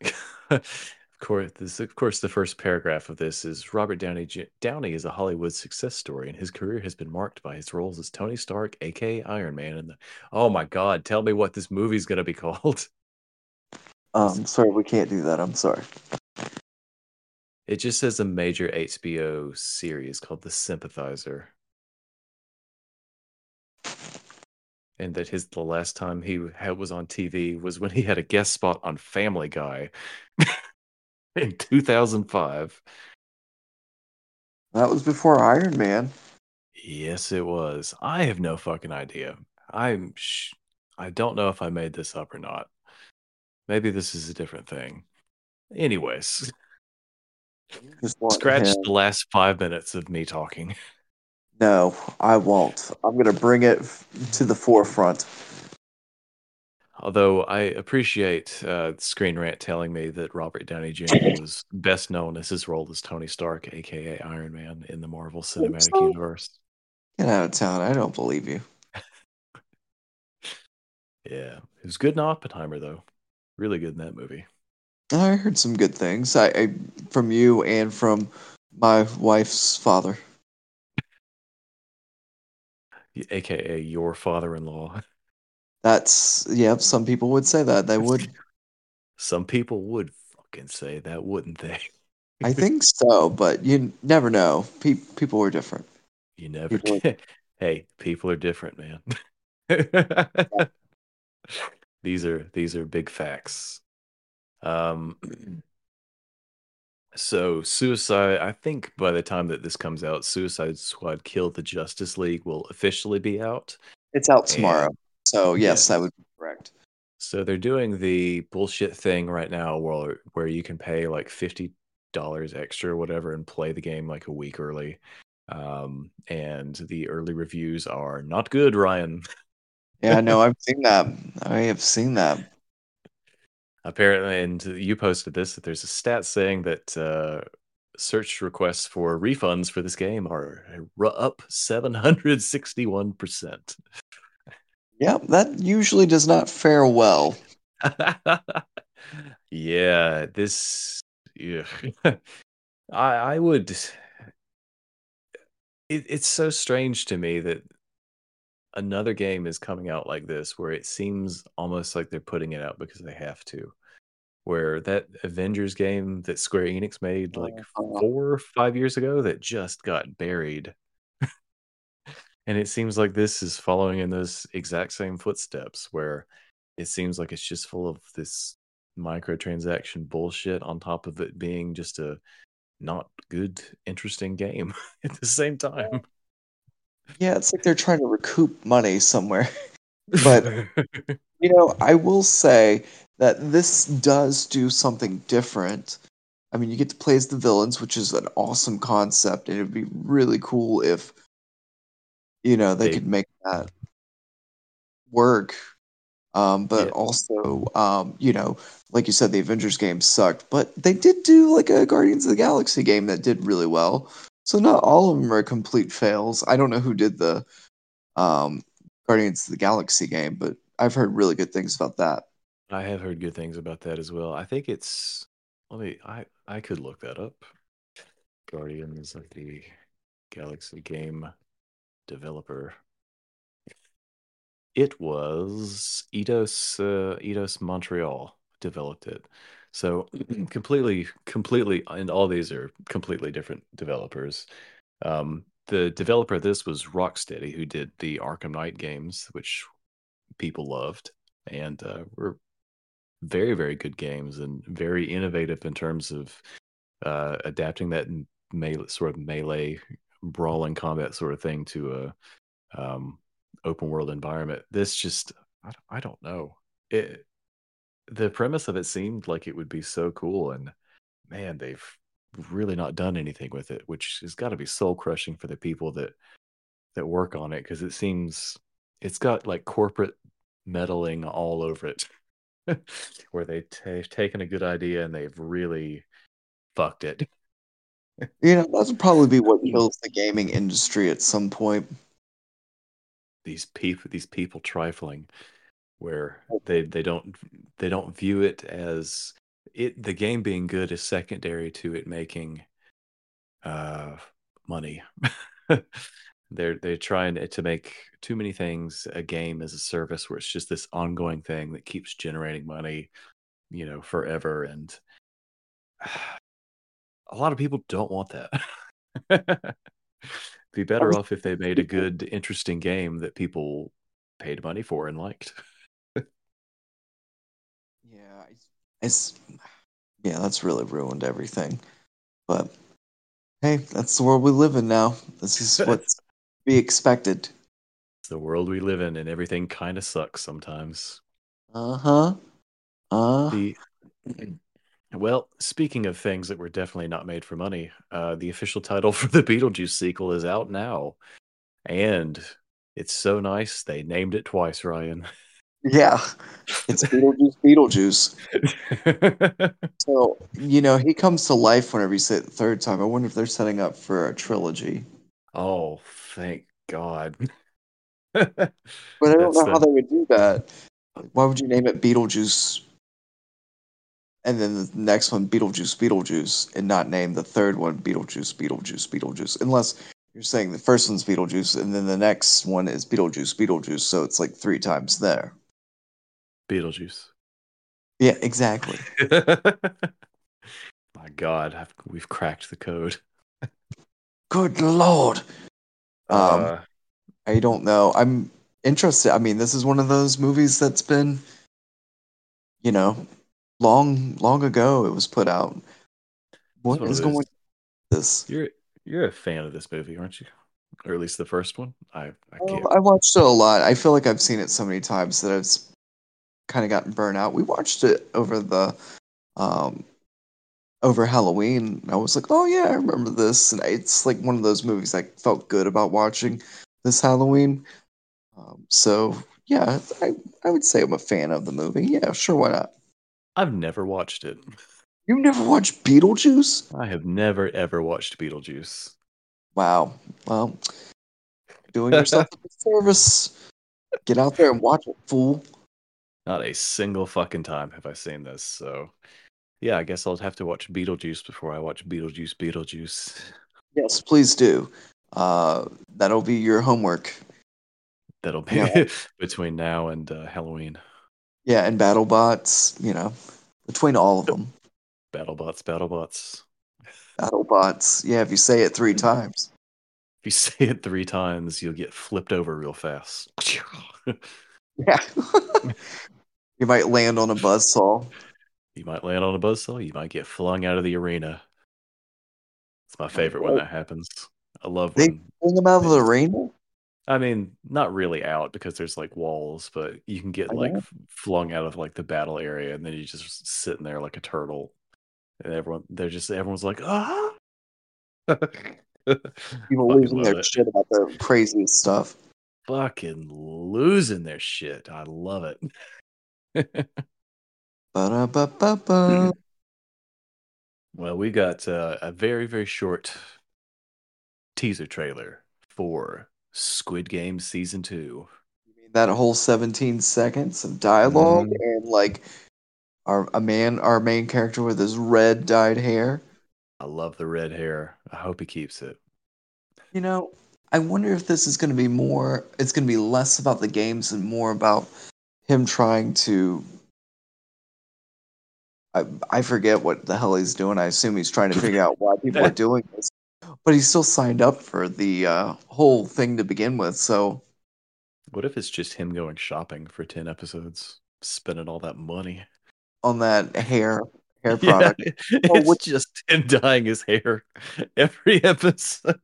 of course, this of course the first paragraph of this is Robert Downey Downey is a Hollywood success story, and his career has been marked by his roles as Tony Stark, aka Iron Man. And the, oh my God, tell me what this movie's gonna be called. Um, sorry, we can't do that. I'm sorry. It just says a major HBO series called The Sympathizer. And that his the last time he had, was on TV was when he had a guest spot on Family Guy in 2005. That was before Iron Man. Yes, it was. I have no fucking idea. I'm sh- I don't know if I made this up or not. Maybe this is a different thing. Anyways, scratch him- the last five minutes of me talking. No, I won't. I'm gonna bring it to the forefront. Although I appreciate uh, Screen Rant telling me that Robert Downey Jr. was best known as his role as Tony Stark, aka Iron Man, in the Marvel Cinematic so? Universe. Get out of town. I don't believe you. Yeah, he was good in Oppenheimer, though. Really good in that movie. I heard some good things. I, I from you and from my wife's father. aka your father-in-law. That's yeah. Some people would say that. They would. Some people would fucking say that, wouldn't they? I think so, but you never know. Pe- people are different. You never. People are- Hey, people are different, man. these are these are big facts. Um. So, Suicide. I think by the time that this comes out, Suicide Squad: Kill the Justice League will officially be out. It's out tomorrow, And- so yes, Yes. that would be correct. So they're doing the bullshit thing right now, where where you can pay like fifty dollars extra, or whatever, and play the game like a week early. Um, and the early reviews are not good, Ryan. Yeah, no, I've seen that. I have seen that. Apparently, and you posted this that there's a stat saying that uh, search requests for refunds for this game are up hundred sixty-one percent. Yep, that usually does not fare well. yeah, this. Yeah. I I would. It, it's so strange to me that another game is coming out like this where it seems almost like they're putting it out because they have to. Where that Avengers game that Square Enix made like Uh-huh. four or five years ago that just got buried. and it seems like this is following in those exact same footsteps where it seems like it's just full of this microtransaction bullshit on top of it being just a not good, interesting game at the same time. Yeah, it's like they're trying to recoup money somewhere. But you know, I will say that this does do something different. I mean, you get to play as the villains, which is an awesome concept, and it'd be really cool if you know they They- could make that work. Um, but Yeah. also, um, you know, like you said, the Avengers game sucked, but they did do like a Guardians of the Galaxy game that did really well. So not all of them are complete fails. I don't know who did the um, Guardians of the Galaxy game, but I've heard really good things about that. I have heard good things about that as well. I think it's let me I I could look that up. Guardians of the Galaxy game developer. It was Eidos uh, Eidos Montreal developed it. So completely completely and all these are completely different developers. Um the developer of this was Rocksteady who did the Arkham Knight games which people loved and uh, were very very good games and very innovative in terms of uh, adapting that melee sort of melee brawling combat sort of thing to a um, open world environment. This just I, don't- I don't know it. The premise of it seemed like it would be so cool, and man, they've really not done anything with it, which has got to be soul crushing for the people that that work on it because it seems it's got like corporate meddling all over it where they they've taken a good idea and they've really fucked it You know, that's probably be what kills the gaming industry at some point. these people these people trifling where they they don't they don't view it as it the game being good is secondary to it making uh money. They're they're trying to make too many things a game as a service where it's just this ongoing thing that keeps generating money you know forever and a lot of people don't want that. Be better off if they made a good interesting game that people paid money for and liked it's, yeah, that's really ruined everything. But hey, that's the world we live in now. This is what's to be expected. it's the world we live in and everything kind of sucks sometimes Uh huh. Uh. the well speaking of things that were definitely not made for money uh the official title for the beetlejuice sequel is out now and it's so nice they named it twice ryan Yeah, it's Beetlejuice. Beetlejuice. So you know he comes to life whenever you say it the third time. I wonder if they're setting up for a trilogy. oh thank god But I don't That's know how they would do that. Why would you name it Beetlejuice? And then the next one, Beetlejuice, Beetlejuice, and not name the third one Beetlejuice, Beetlejuice, Beetlejuice. Unless you're saying the first one's Beetlejuice, and then the next one is Beetlejuice, Beetlejuice. So it's like three times there. Beetlejuice Yeah, exactly. my god I've, we've cracked the code Good lord. Um, uh, I don't know. I'm interested. I mean, this is one of those movies that's been, you know, long, long ago. It was put out. What is going with this? you're you're a fan of this movie aren't you or at least the first one i i can't Well, I watched it a lot. I feel like I've seen it so many times that I've kind of gotten burnt out. We watched it over the, um, over Halloween. I was like, oh yeah, I remember this, and it's like one of those movies I felt good about watching this Halloween. Um, so yeah, I I would say I'm a fan of the movie. Yeah, sure, why not? I've never watched it. You never watched Beetlejuice? I have never ever watched Beetlejuice. Wow. Well, doing yourself a disservice. Get out there and watch it, fool. Not a single fucking time have I seen this. So, yeah, I guess I'll have to watch Beetlejuice before I watch Beetlejuice. Beetlejuice. Yes, please do. Uh, that'll be your homework. That'll be Yeah. between now and uh, Halloween. Yeah, and BattleBots, you know, between all of them. BattleBots, BattleBots. BattleBots. Yeah, if you say it three times. If you say it three times, you'll get flipped over real fast. Yeah. You might land on a buzzsaw. you might land on a buzzsaw. You might get flung out of the arena. It's my favorite when that happens. I love They when. fling them out of the arena? I mean, not really out because there's like walls, but you can get I like know. flung out of like the battle area, and then you just sitting there like a turtle, and everyone they're just everyone's like ah. People Fucking losing their it. shit about the crazy stuff. Fucking losing their shit. I love it. Ba-da-ba-ba-ba. Well, we got uh, a very, very short teaser trailer for Squid Game Season 2. that whole 17 seconds of dialog Mhm. and like our a man our main character with his red dyed hair I love the red hair. I hope he keeps it. you know i wonder if this is going to be more it's going to be less about the games and more about him trying to I, I forget what the hell he's doing. I assume he's trying to figure out why people are doing this. But he still signed up for the uh, whole thing to begin with. So What if it's just him going shopping for 10 episodes, spending all that money? on that hair hair Yeah, product, Well, it's what- just him dyeing his hair every episode.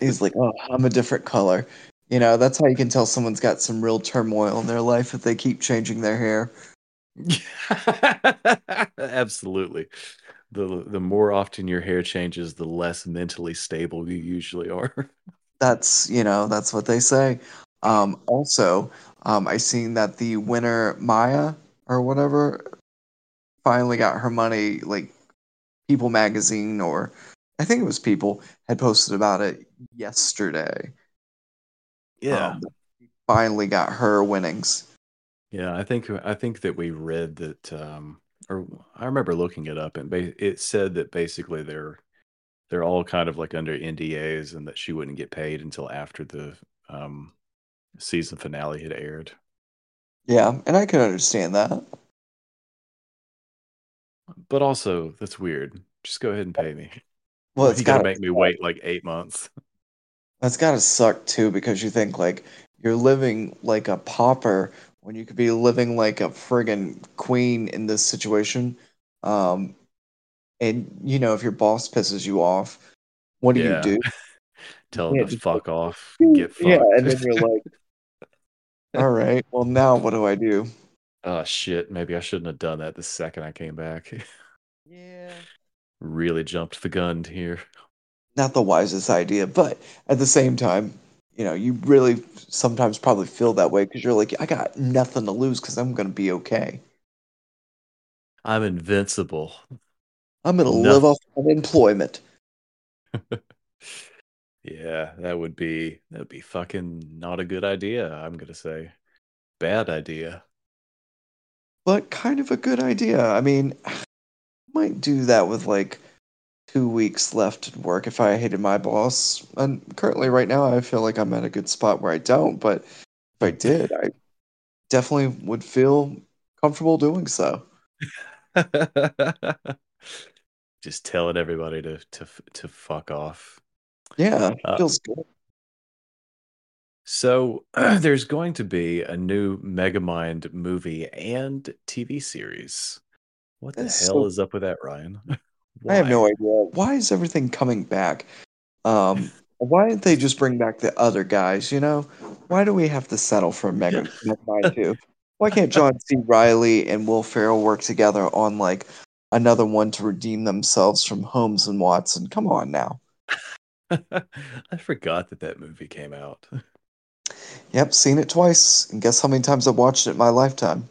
He's like, oh, I'm a different color. You know, that's how you can tell someone's got some real turmoil in their life if they keep changing their hair. Absolutely. The the more often your hair changes, the less mentally stable you usually are. That's, you know, that's what they say. Um, also, um, I seen that the winner, Maya or whatever, finally got her money. Like, People magazine, or I think it was People, had posted about it yesterday. Yeah. Um, finally got her winnings. Yeah, I think I think that we read that um or I remember looking it up and ba- it said that basically they're they're all kind of like under NDAs and that she wouldn't get paid until after the um season finale had aired. Yeah, and I can understand that. But also, that's weird. Just go ahead and pay me. Well, it's you gotta got make me wait like eight months. That's gotta suck too, because you think like you're living like a pauper when you could be living like a friggin' queen in this situation. Um, and you know, if your boss pisses you off, what do Yeah. you do? Tell Yeah, them to just fuck off, get fucked. Yeah, and then you're like, all right, well now what do I do? oh shit, maybe I shouldn't have done that the second I came back. Yeah. really jumped the gun here. Not the wisest idea, but at the same time, you know, you really sometimes probably feel that way because you're like, I got nothing to lose because I'm gonna be okay. I'm invincible. I'm gonna Nothing. live off unemployment. Yeah, that would be that would be fucking not a good idea, I'm gonna say. Bad idea. but kind of a good idea. I mean, might do that with like two weeks left at work if I hated my boss. And currently, right now, I feel like I'm at a good spot where I don't. But if I did, I definitely would feel comfortable doing so. Just telling everybody to to to fuck off. Yeah, Uh, feels good. So there's going to be a new Megamind movie and TV series. What the That's hell so- is up with that, Ryan? I have no idea why is everything coming back. Um, why didn't they just bring back the other guys? You know, why do we have to settle for Mega Megamind two? Why can't John C. Reilly and Will Ferrell work together on like another one to redeem themselves from Holmes and Watson? Come on now. I forgot that that movie came out. Yep, seen it twice, and guess how many times I've watched it in my lifetime?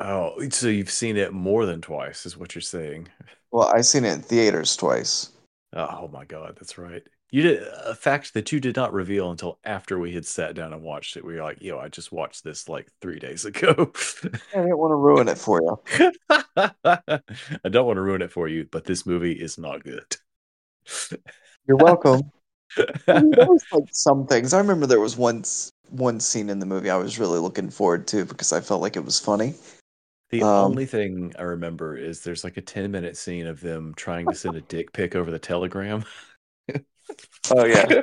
Oh, so you've seen it more than twice, is what you're saying? Well, I've seen it in theaters twice. Oh my god, that's right. You did a fact that you did not reveal until after we had sat down and watched it. We were like, "Yo, I just watched this like three days ago." I didn't want to ruin it for you. I don't want to ruin it for you, but this movie is not good. You're welcome. I mean, there was like some things. I remember there was one one scene in the movie I was really looking forward to because I felt like it was funny. The Um, only thing I remember is there's like a 10 minute scene of them trying to send a dick pic over the telegram. Oh yeah.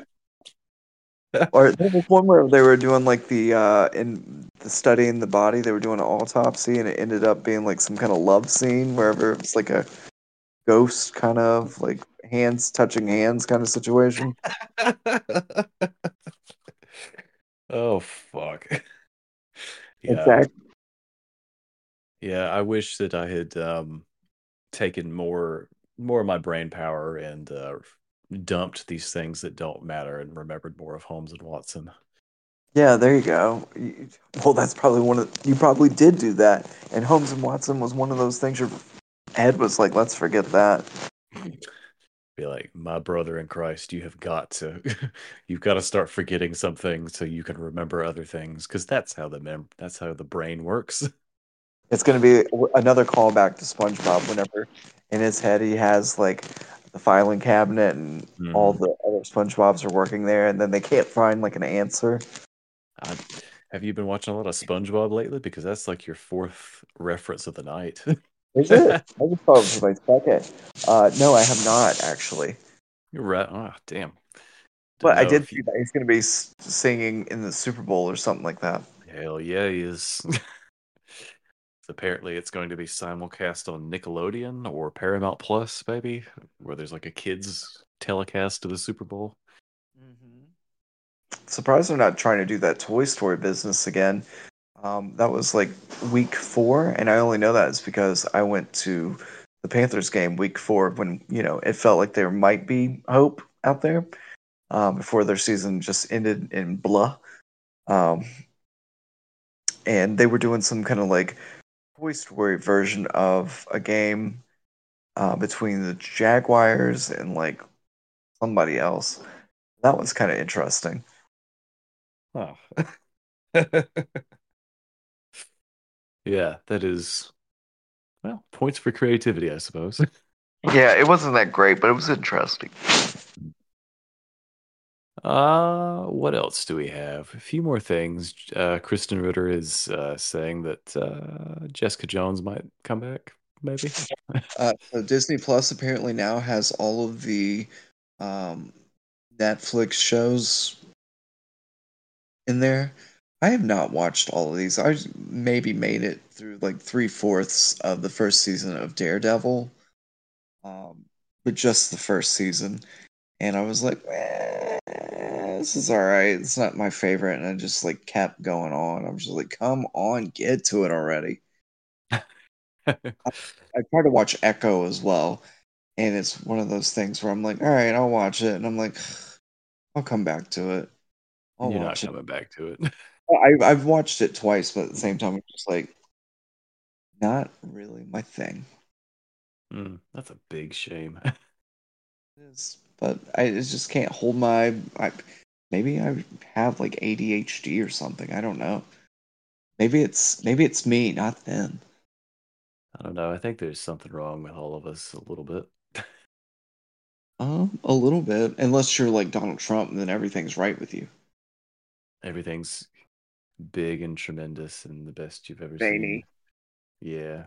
or there was one where they were doing like the uh in the studying the body, they were doing an autopsy and it ended up being like some kind of love scene wherever it's like a ghost kind of like hands touching hands kind of situation. oh fuck. Yeah. Exactly. Yeah, I wish that I had um taken more more of my brain power and uh dumped these things that don't matter and remembered more of Holmes and Watson. Yeah, there you go. You- Well, that's probably one of you probably did do that. And Holmes and Watson was one of those things your head was like, let's forget that. Be like, my brother in Christ, you have got to you've got to start forgetting something so you can remember other things because that's how the mem that's how the brain works. It's going to be another callback to SpongeBob whenever in his head he has like the filing cabinet and all Mhm. the other SpongeBobs are working there and then they can't find like an answer. I, have you been watching a lot of SpongeBob lately? Because that's like your fourth reference of the night. Is it? I just thought it was my second. Uh, no, I have not actually. You're right. Oh, damn. But Don't I did see you- that he's going to be singing in the Super Bowl or something like that. Hell yeah, he is. So apparently, it's going to be simulcast on Nickelodeon or Paramount Plus, maybe, where there's like a kids telecast of the Super Bowl. Mm-hmm. Surprised they're not trying to do that Toy Story business again. Um, that was like week four, and I only know that is because I went to the Panthers game week four when you know it felt like there might be hope out there um, before their season just ended in blah. Um, and they were doing some kind of like Toy Story version of a game uh, between the Jaguars and like somebody else. That was kind of interesting. Oh. yeah, that is, well, points for creativity, I suppose. Yeah, it wasn't that great, but it was interesting. Uh, what else do we have? A few more things. Uh, Krysten Ritter is uh, saying that uh, Jessica Jones might come back, maybe. Uh, so Disney Plus apparently now has all of the um, Netflix shows in there. I have not watched all of these. I maybe made it through like three fourths of the first season of Daredevil, um, but just the first season. And I was like, eh, this is all right. It's not my favorite. And I just like kept going on. I'm just like, come on, get to it already. I try to watch Echo as well, and it's one of those things where I'm like, all right, I'll watch it, and I'm like, I'll come back to it. I'll You're not watch it. coming back to it. I, I've watched it twice, but at the same time, I'm just like, not really my thing. Mm, that's a big shame. It is, but I just can't hold my. I, maybe I have like ADHD or something. I don't know. Maybe it's maybe it's me, not them. I don't know. I think there's something wrong with all of us a little bit. Um, a little bit, unless you're like Donald Trump, then everything's right with you. Everything's big and tremendous and the best you've ever Zany. seen. Yeah.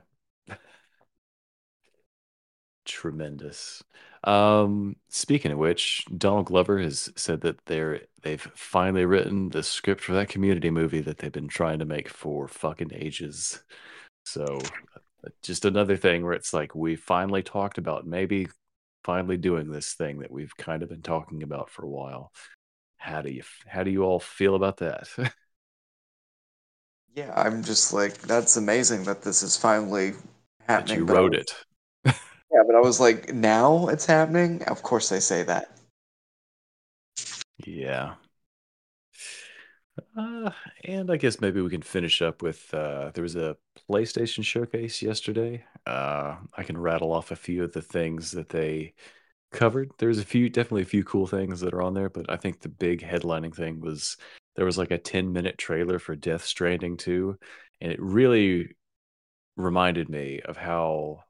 Tremendous. Um, speaking of which, Donald Glover has said that they're they've finally written the script for that community movie that they've been trying to make for fucking ages. So uh, just another thing where it's like we finally talked about maybe finally doing this thing that we've kind of been talking about for a while. How do you how do you all feel about that? Yeah, I'm just like, that's amazing that this is finally that happening. you wrote it. Yeah, but I was like, now it's happening? Of course they say that. Yeah. Uh, and I guess maybe we can finish up with uh, there was a PlayStation showcase yesterday. Uh, I can rattle off a few of the things that they covered. There's a few, definitely a few cool things that are on there, but I think the big headlining thing was there was like a 10 minute trailer for Death Stranding 2, and it really reminded me of how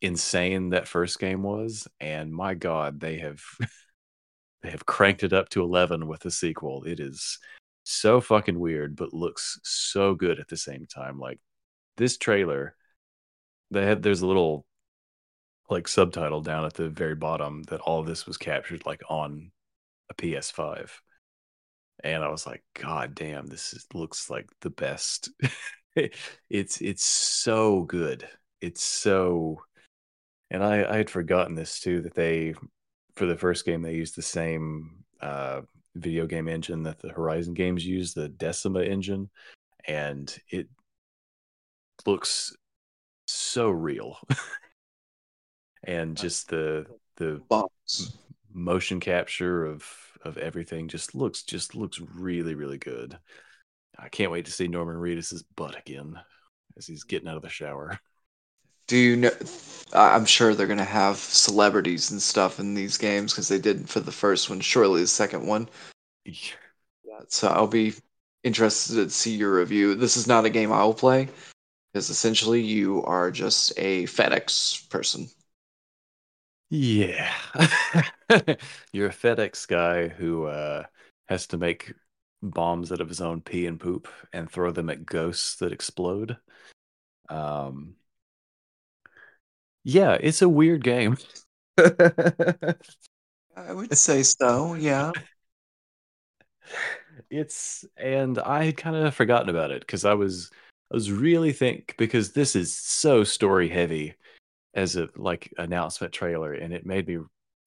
insane that first game was. And my God, they have they have cranked it up to 11 with the sequel. It is so fucking weird, but looks so good at the same time. Like this trailer, they had there's a little like subtitle down at the very bottom that all this was captured like on a PS5. And I was like, God damn, this is, looks like the best. it's it's so good. It's so and I, I had forgotten this too, that they for the first game they used the same uh video game engine that the Horizon games use, the Decima engine, and it looks so real. and just the the Box. motion capture of of everything just looks just looks really really good. I can't wait to see Norman Reedus's butt again as he's getting out of the shower. Do you know? I- I'm sure they're gonna have celebrities and stuff in these games because they did for the first one. Surely the second one. Yeah. So I'll be interested to see your review. This is not a game I'll play because essentially you are just a FedEx person. Yeah. You're a FedEx guy who uh, has to make bombs out of his own pee and poop and throw them at ghosts that explode. Um, yeah, it's a weird game. I would say so. Yeah. it's and I had kind of forgotten about it because I was I was really think because this is so story heavy as a like announcement trailer and it made me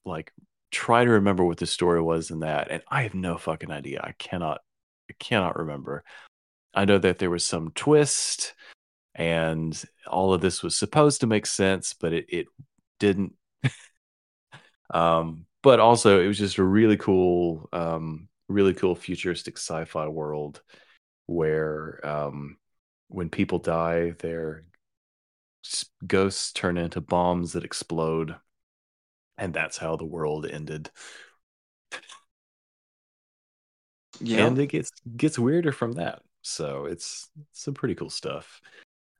like try to remember what the story was in that and I have no fucking idea. I cannot I cannot remember. I know that there was some twist and all of this was supposed to make sense but it it didn't. Um but also it was just a really cool um really cool futuristic sci-fi world where um when people die their ghosts turn into bombs that explode and that's how the world ended. Yeah. and it gets gets weirder from that. So it's some pretty cool stuff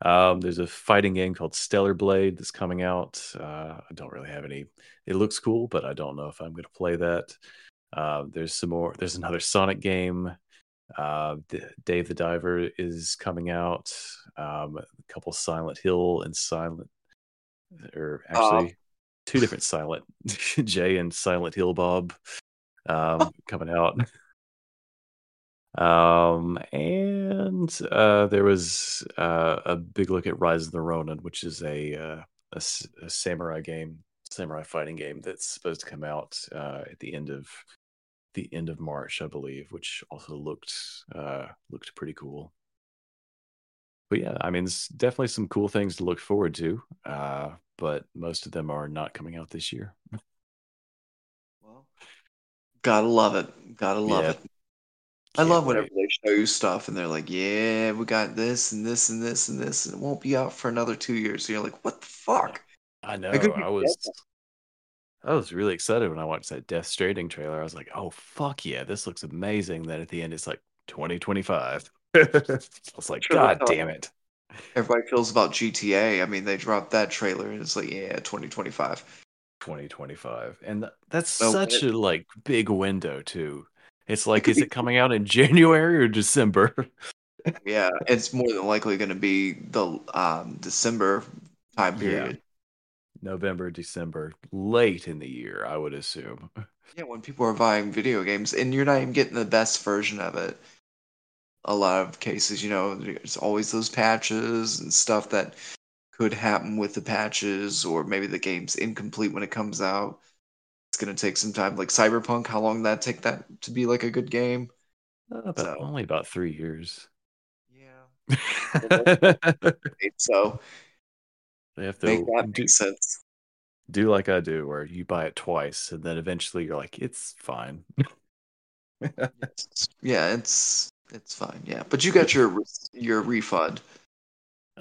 um there's a fighting game called stellar blade that's coming out. Uh i don't really have any it looks cool but i don't know if i'm going to play that. Uh, there's some more there's another sonic game. Uh dave the diver is coming out. Um a couple silent hill and silent or actually two different silent jay and silent hill bob um coming out um and uh there was uh a big look at rise of the ronin which is a uh a, a samurai game samurai fighting game that's supposed to come out uh at the end of the end of march i believe which also looked uh looked pretty cool but yeah i mean there's definitely some cool things to look forward to uh but most of them are not coming out this year Well, gotta love it. Gotta love Yeah. it. I love whenever wait. they show you stuff and they're like, "Yeah, we got this and this and this and this, and it won't be out for another two years." So you're like, "What the fuck?" I know. I I was I was really excited when I watched that Death Stranding trailer. I was like, "Oh fuck yeah, this looks amazing." Then at the end, it's like 2025. I was like, Sure, "God damn it!" Everybody feels about GTA. I mean, they dropped that trailer and it's like, "Yeah, 2025." 2025, and that's such it- a like big window too. It's like, is it coming out in January or December? Yeah, it's more than likely going to be the um, December time Yeah. period. November, December, late in the year, I would assume. Yeah, when people are buying video games and you're not even getting the best version of it. A lot of cases, you know, there's always those patches and stuff that could happen with the patches, or maybe the game's incomplete when it comes out. Going to take some time. Like Cyberpunk, how long did that take that to be like a good game? Uh, about, So- only about three years. Yeah. so they have to make that do, make sense. do like I do, where you buy it twice, and then eventually you're like, it's fine. Yeah, it's it's fine. Yeah, but you got your your refund.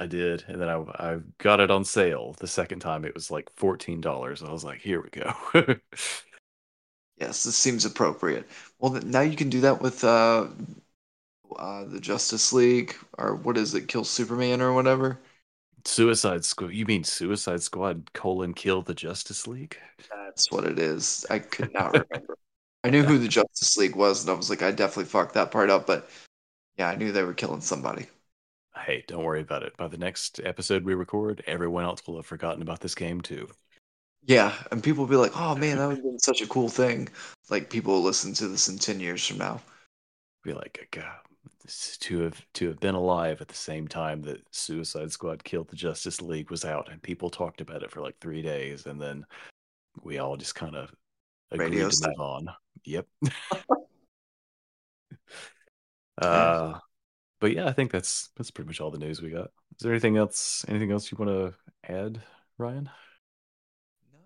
I did, and then I I got it on sale. The second time, it was like fourteen dollars. I was like, here we go. Yes, this seems appropriate. Well, now you can do that with uh, uh, the Justice League, or what is it, Kill Superman or whatever. Suicide Squad. You mean Suicide Squad colon kill the Justice League? That's what it is. I could not remember. I knew who the Justice League was, and I was like, I definitely fucked that part up. But yeah, I knew they were killing somebody. Hey, don't worry about it. By the next episode we record, everyone else will have forgotten about this game too. Yeah, and people will be like, "Oh man, that would have been such a cool thing." Like people will listen to this in ten years from now. Be like, God, to have to have been alive at the same time that Suicide Squad killed the Justice League was out, and people talked about it for like three days, and then we all just kind of agreed Radio to style. move on. Yep. uh, but yeah, I think that's that's pretty much all the news we got. Is there anything else? Anything else you want to add, Ryan? Not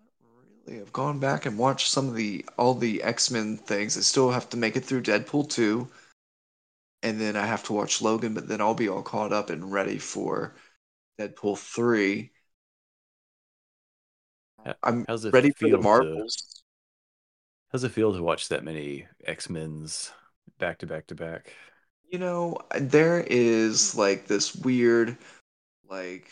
really. I've gone back and watched some of the all the X Men things. I still have to make it through Deadpool two, and then I have to watch Logan. But then I'll be all caught up and ready for Deadpool three. I'm How's it ready for feel the to- Marvels. How's it feel to watch that many X Men's back to back to back? You know, there is like this weird, like,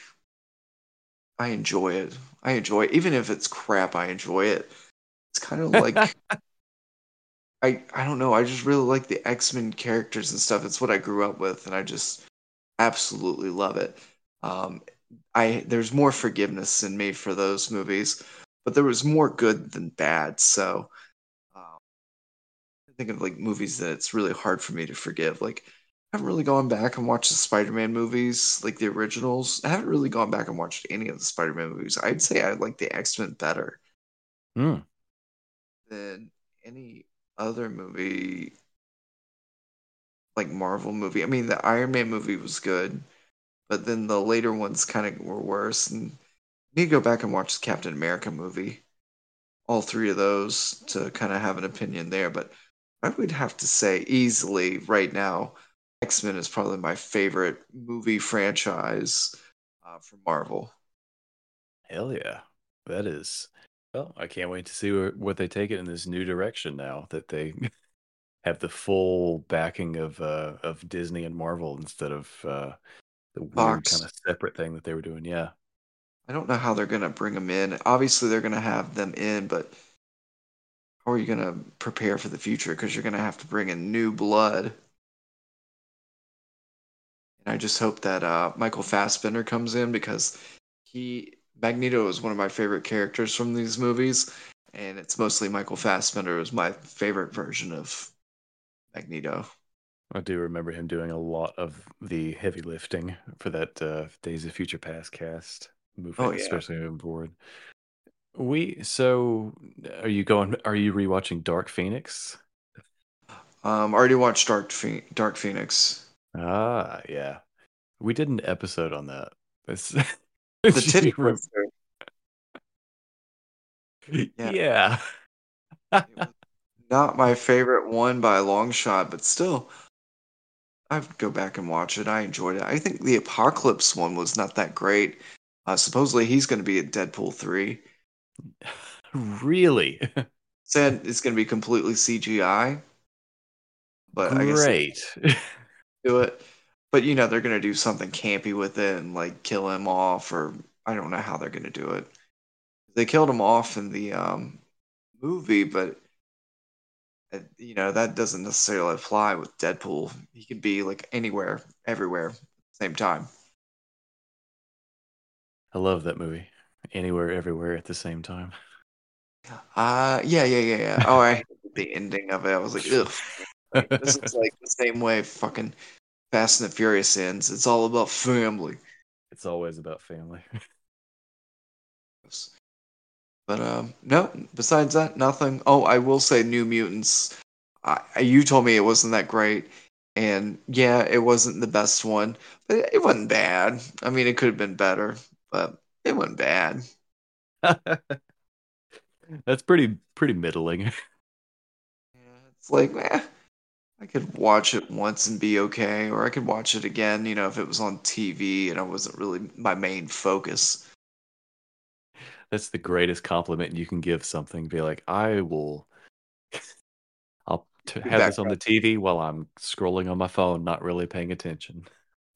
I enjoy it. I enjoy it. Even if it's crap, I enjoy it. It's kind of like, I, I don't know. I just really like the X Men characters and stuff. It's what I grew up with, and I just absolutely love it. Um, I there's more forgiveness in me for those movies, but there was more good than bad. So, think of like movies that it's really hard for me to forgive. Like, I haven't really gone back and watched the Spider-Man movies, like the originals. I haven't really gone back and watched any of the Spider-Man movies. I'd say I like the X-Men better Hmm. than any other movie, like Marvel movie. I mean, the Iron Man movie was good, but then the later ones kind of were worse. And I need to go back and watch the Captain America movie, all three of those to kind of have an opinion there. But I would have to say easily right now, X Men is probably my favorite movie franchise uh, from Marvel. Hell yeah, that is. Well, I can't wait to see where, what they take it in this new direction now that they have the full backing of uh, of Disney and Marvel instead of uh, the weird Fox. kind of separate thing that they were doing. Yeah, I don't know how they're gonna bring them in. Obviously, they're gonna have them in, but how are you gonna prepare for the future? Because you're gonna have to bring in new blood. And I just hope that uh, Michael Fassbender comes in because he Magneto is one of my favorite characters from these movies, and it's mostly Michael Fassbender is my favorite version of Magneto. I do remember him doing a lot of the heavy lifting for that uh, Days of Future Past cast movie, Oh, yeah. especially moving forward. We so are you going? Are you rewatching Dark Phoenix? Um, I already watched Dark Phe- Dark Phoenix. Ah, yeah. We did an episode on that. It's, The titty. Yeah. yeah. Not my favorite one by a long shot, but still, I'd go back and watch it. I enjoyed it. I think the Apocalypse one was not that great. Uh, supposedly, he's going to be at Deadpool 3. really? Said it's going to be completely CGI, but I guess Great. do it. But you know, they're going to do something campy with it and like kill him off, or I don't know how they're going to do it. They killed him off in the um, movie, but uh, you know that doesn't necessarily apply with Deadpool. He could be like anywhere, everywhere, same time. I love that movie. Anywhere, everywhere at the same time. Uh yeah, yeah, yeah, yeah. Oh, I hated the ending of it. I was like, ugh. Like, this is like the same way fucking Fast and the Furious ends. It's all about family. it's always about family. But um, no. Besides that, nothing. Oh, I will say, New Mutants. I, you told me it wasn't that great, and yeah, it wasn't the best one, but it, it wasn't bad. I mean, it could have been better, but it wasn't bad. That's pretty pretty middling. Yeah, it's like, eh, I could watch it once and be okay, or I could watch it again, you know, if it was on TV and it wasn't really my main focus. That's the greatest compliment you can give something. Be like, I will. I'll t- have this on the. TV while I'm scrolling on my phone, not really paying attention.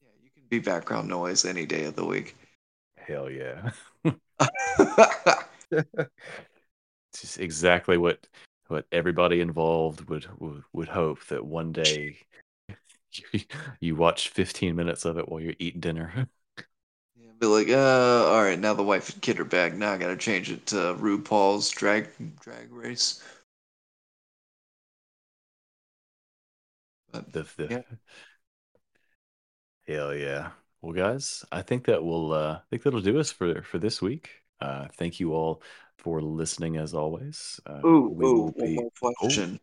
Yeah, you can be background noise any day of the week. Hell yeah. It's just exactly what what everybody involved would would, would hope that one day you, you watch 15 minutes of it while you're eating dinner. Yeah, be like, uh, all right, now the wife and kid are back. Now I gotta change it to RuPaul's drag drag race. But The, the, Yeah. Hell yeah. Well, guys, I think that will uh I think that'll do us for for this week. Uh thank you all for listening as always. Uh ooh, we ooh, will one be more oh, question.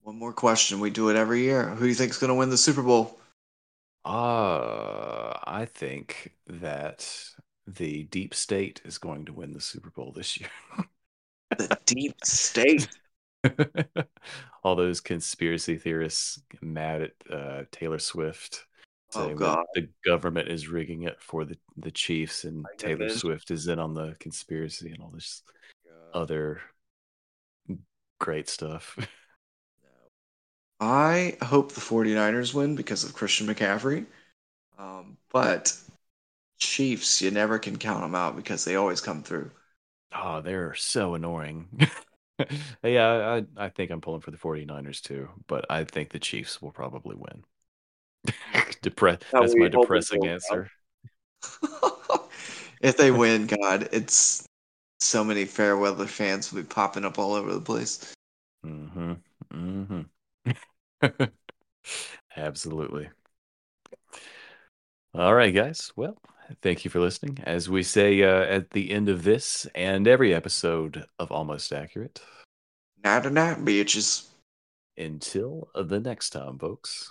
One more question. We do it every year. Who do you think's gonna win the Super Bowl? uh I think that the deep state is going to win the Super Bowl this year. The deep state. all those conspiracy theorists mad at uh Taylor Swift saying that God. the government is rigging it for the the Chiefs and My Taylor. Swift is in on the conspiracy and all this other great stuff. I hope the 49ers win because of Christian McCaffrey. Um, but Chiefs, you never can count them out because they always come through. oh, they're so annoying. yeah, I I think I'm pulling for the 49ers too, but I think the Chiefs will probably win. Depre- How that's my depressing answer. if they win, God, it's so many fair weather fans will be popping up all over the place. Mm-hmm. Mm-hmm. Absolutely. All right, guys. Well, thank you for listening. As we say uh, at the end of this and every episode of Almost Accurate, Night or night, bitches. until the next time, folks.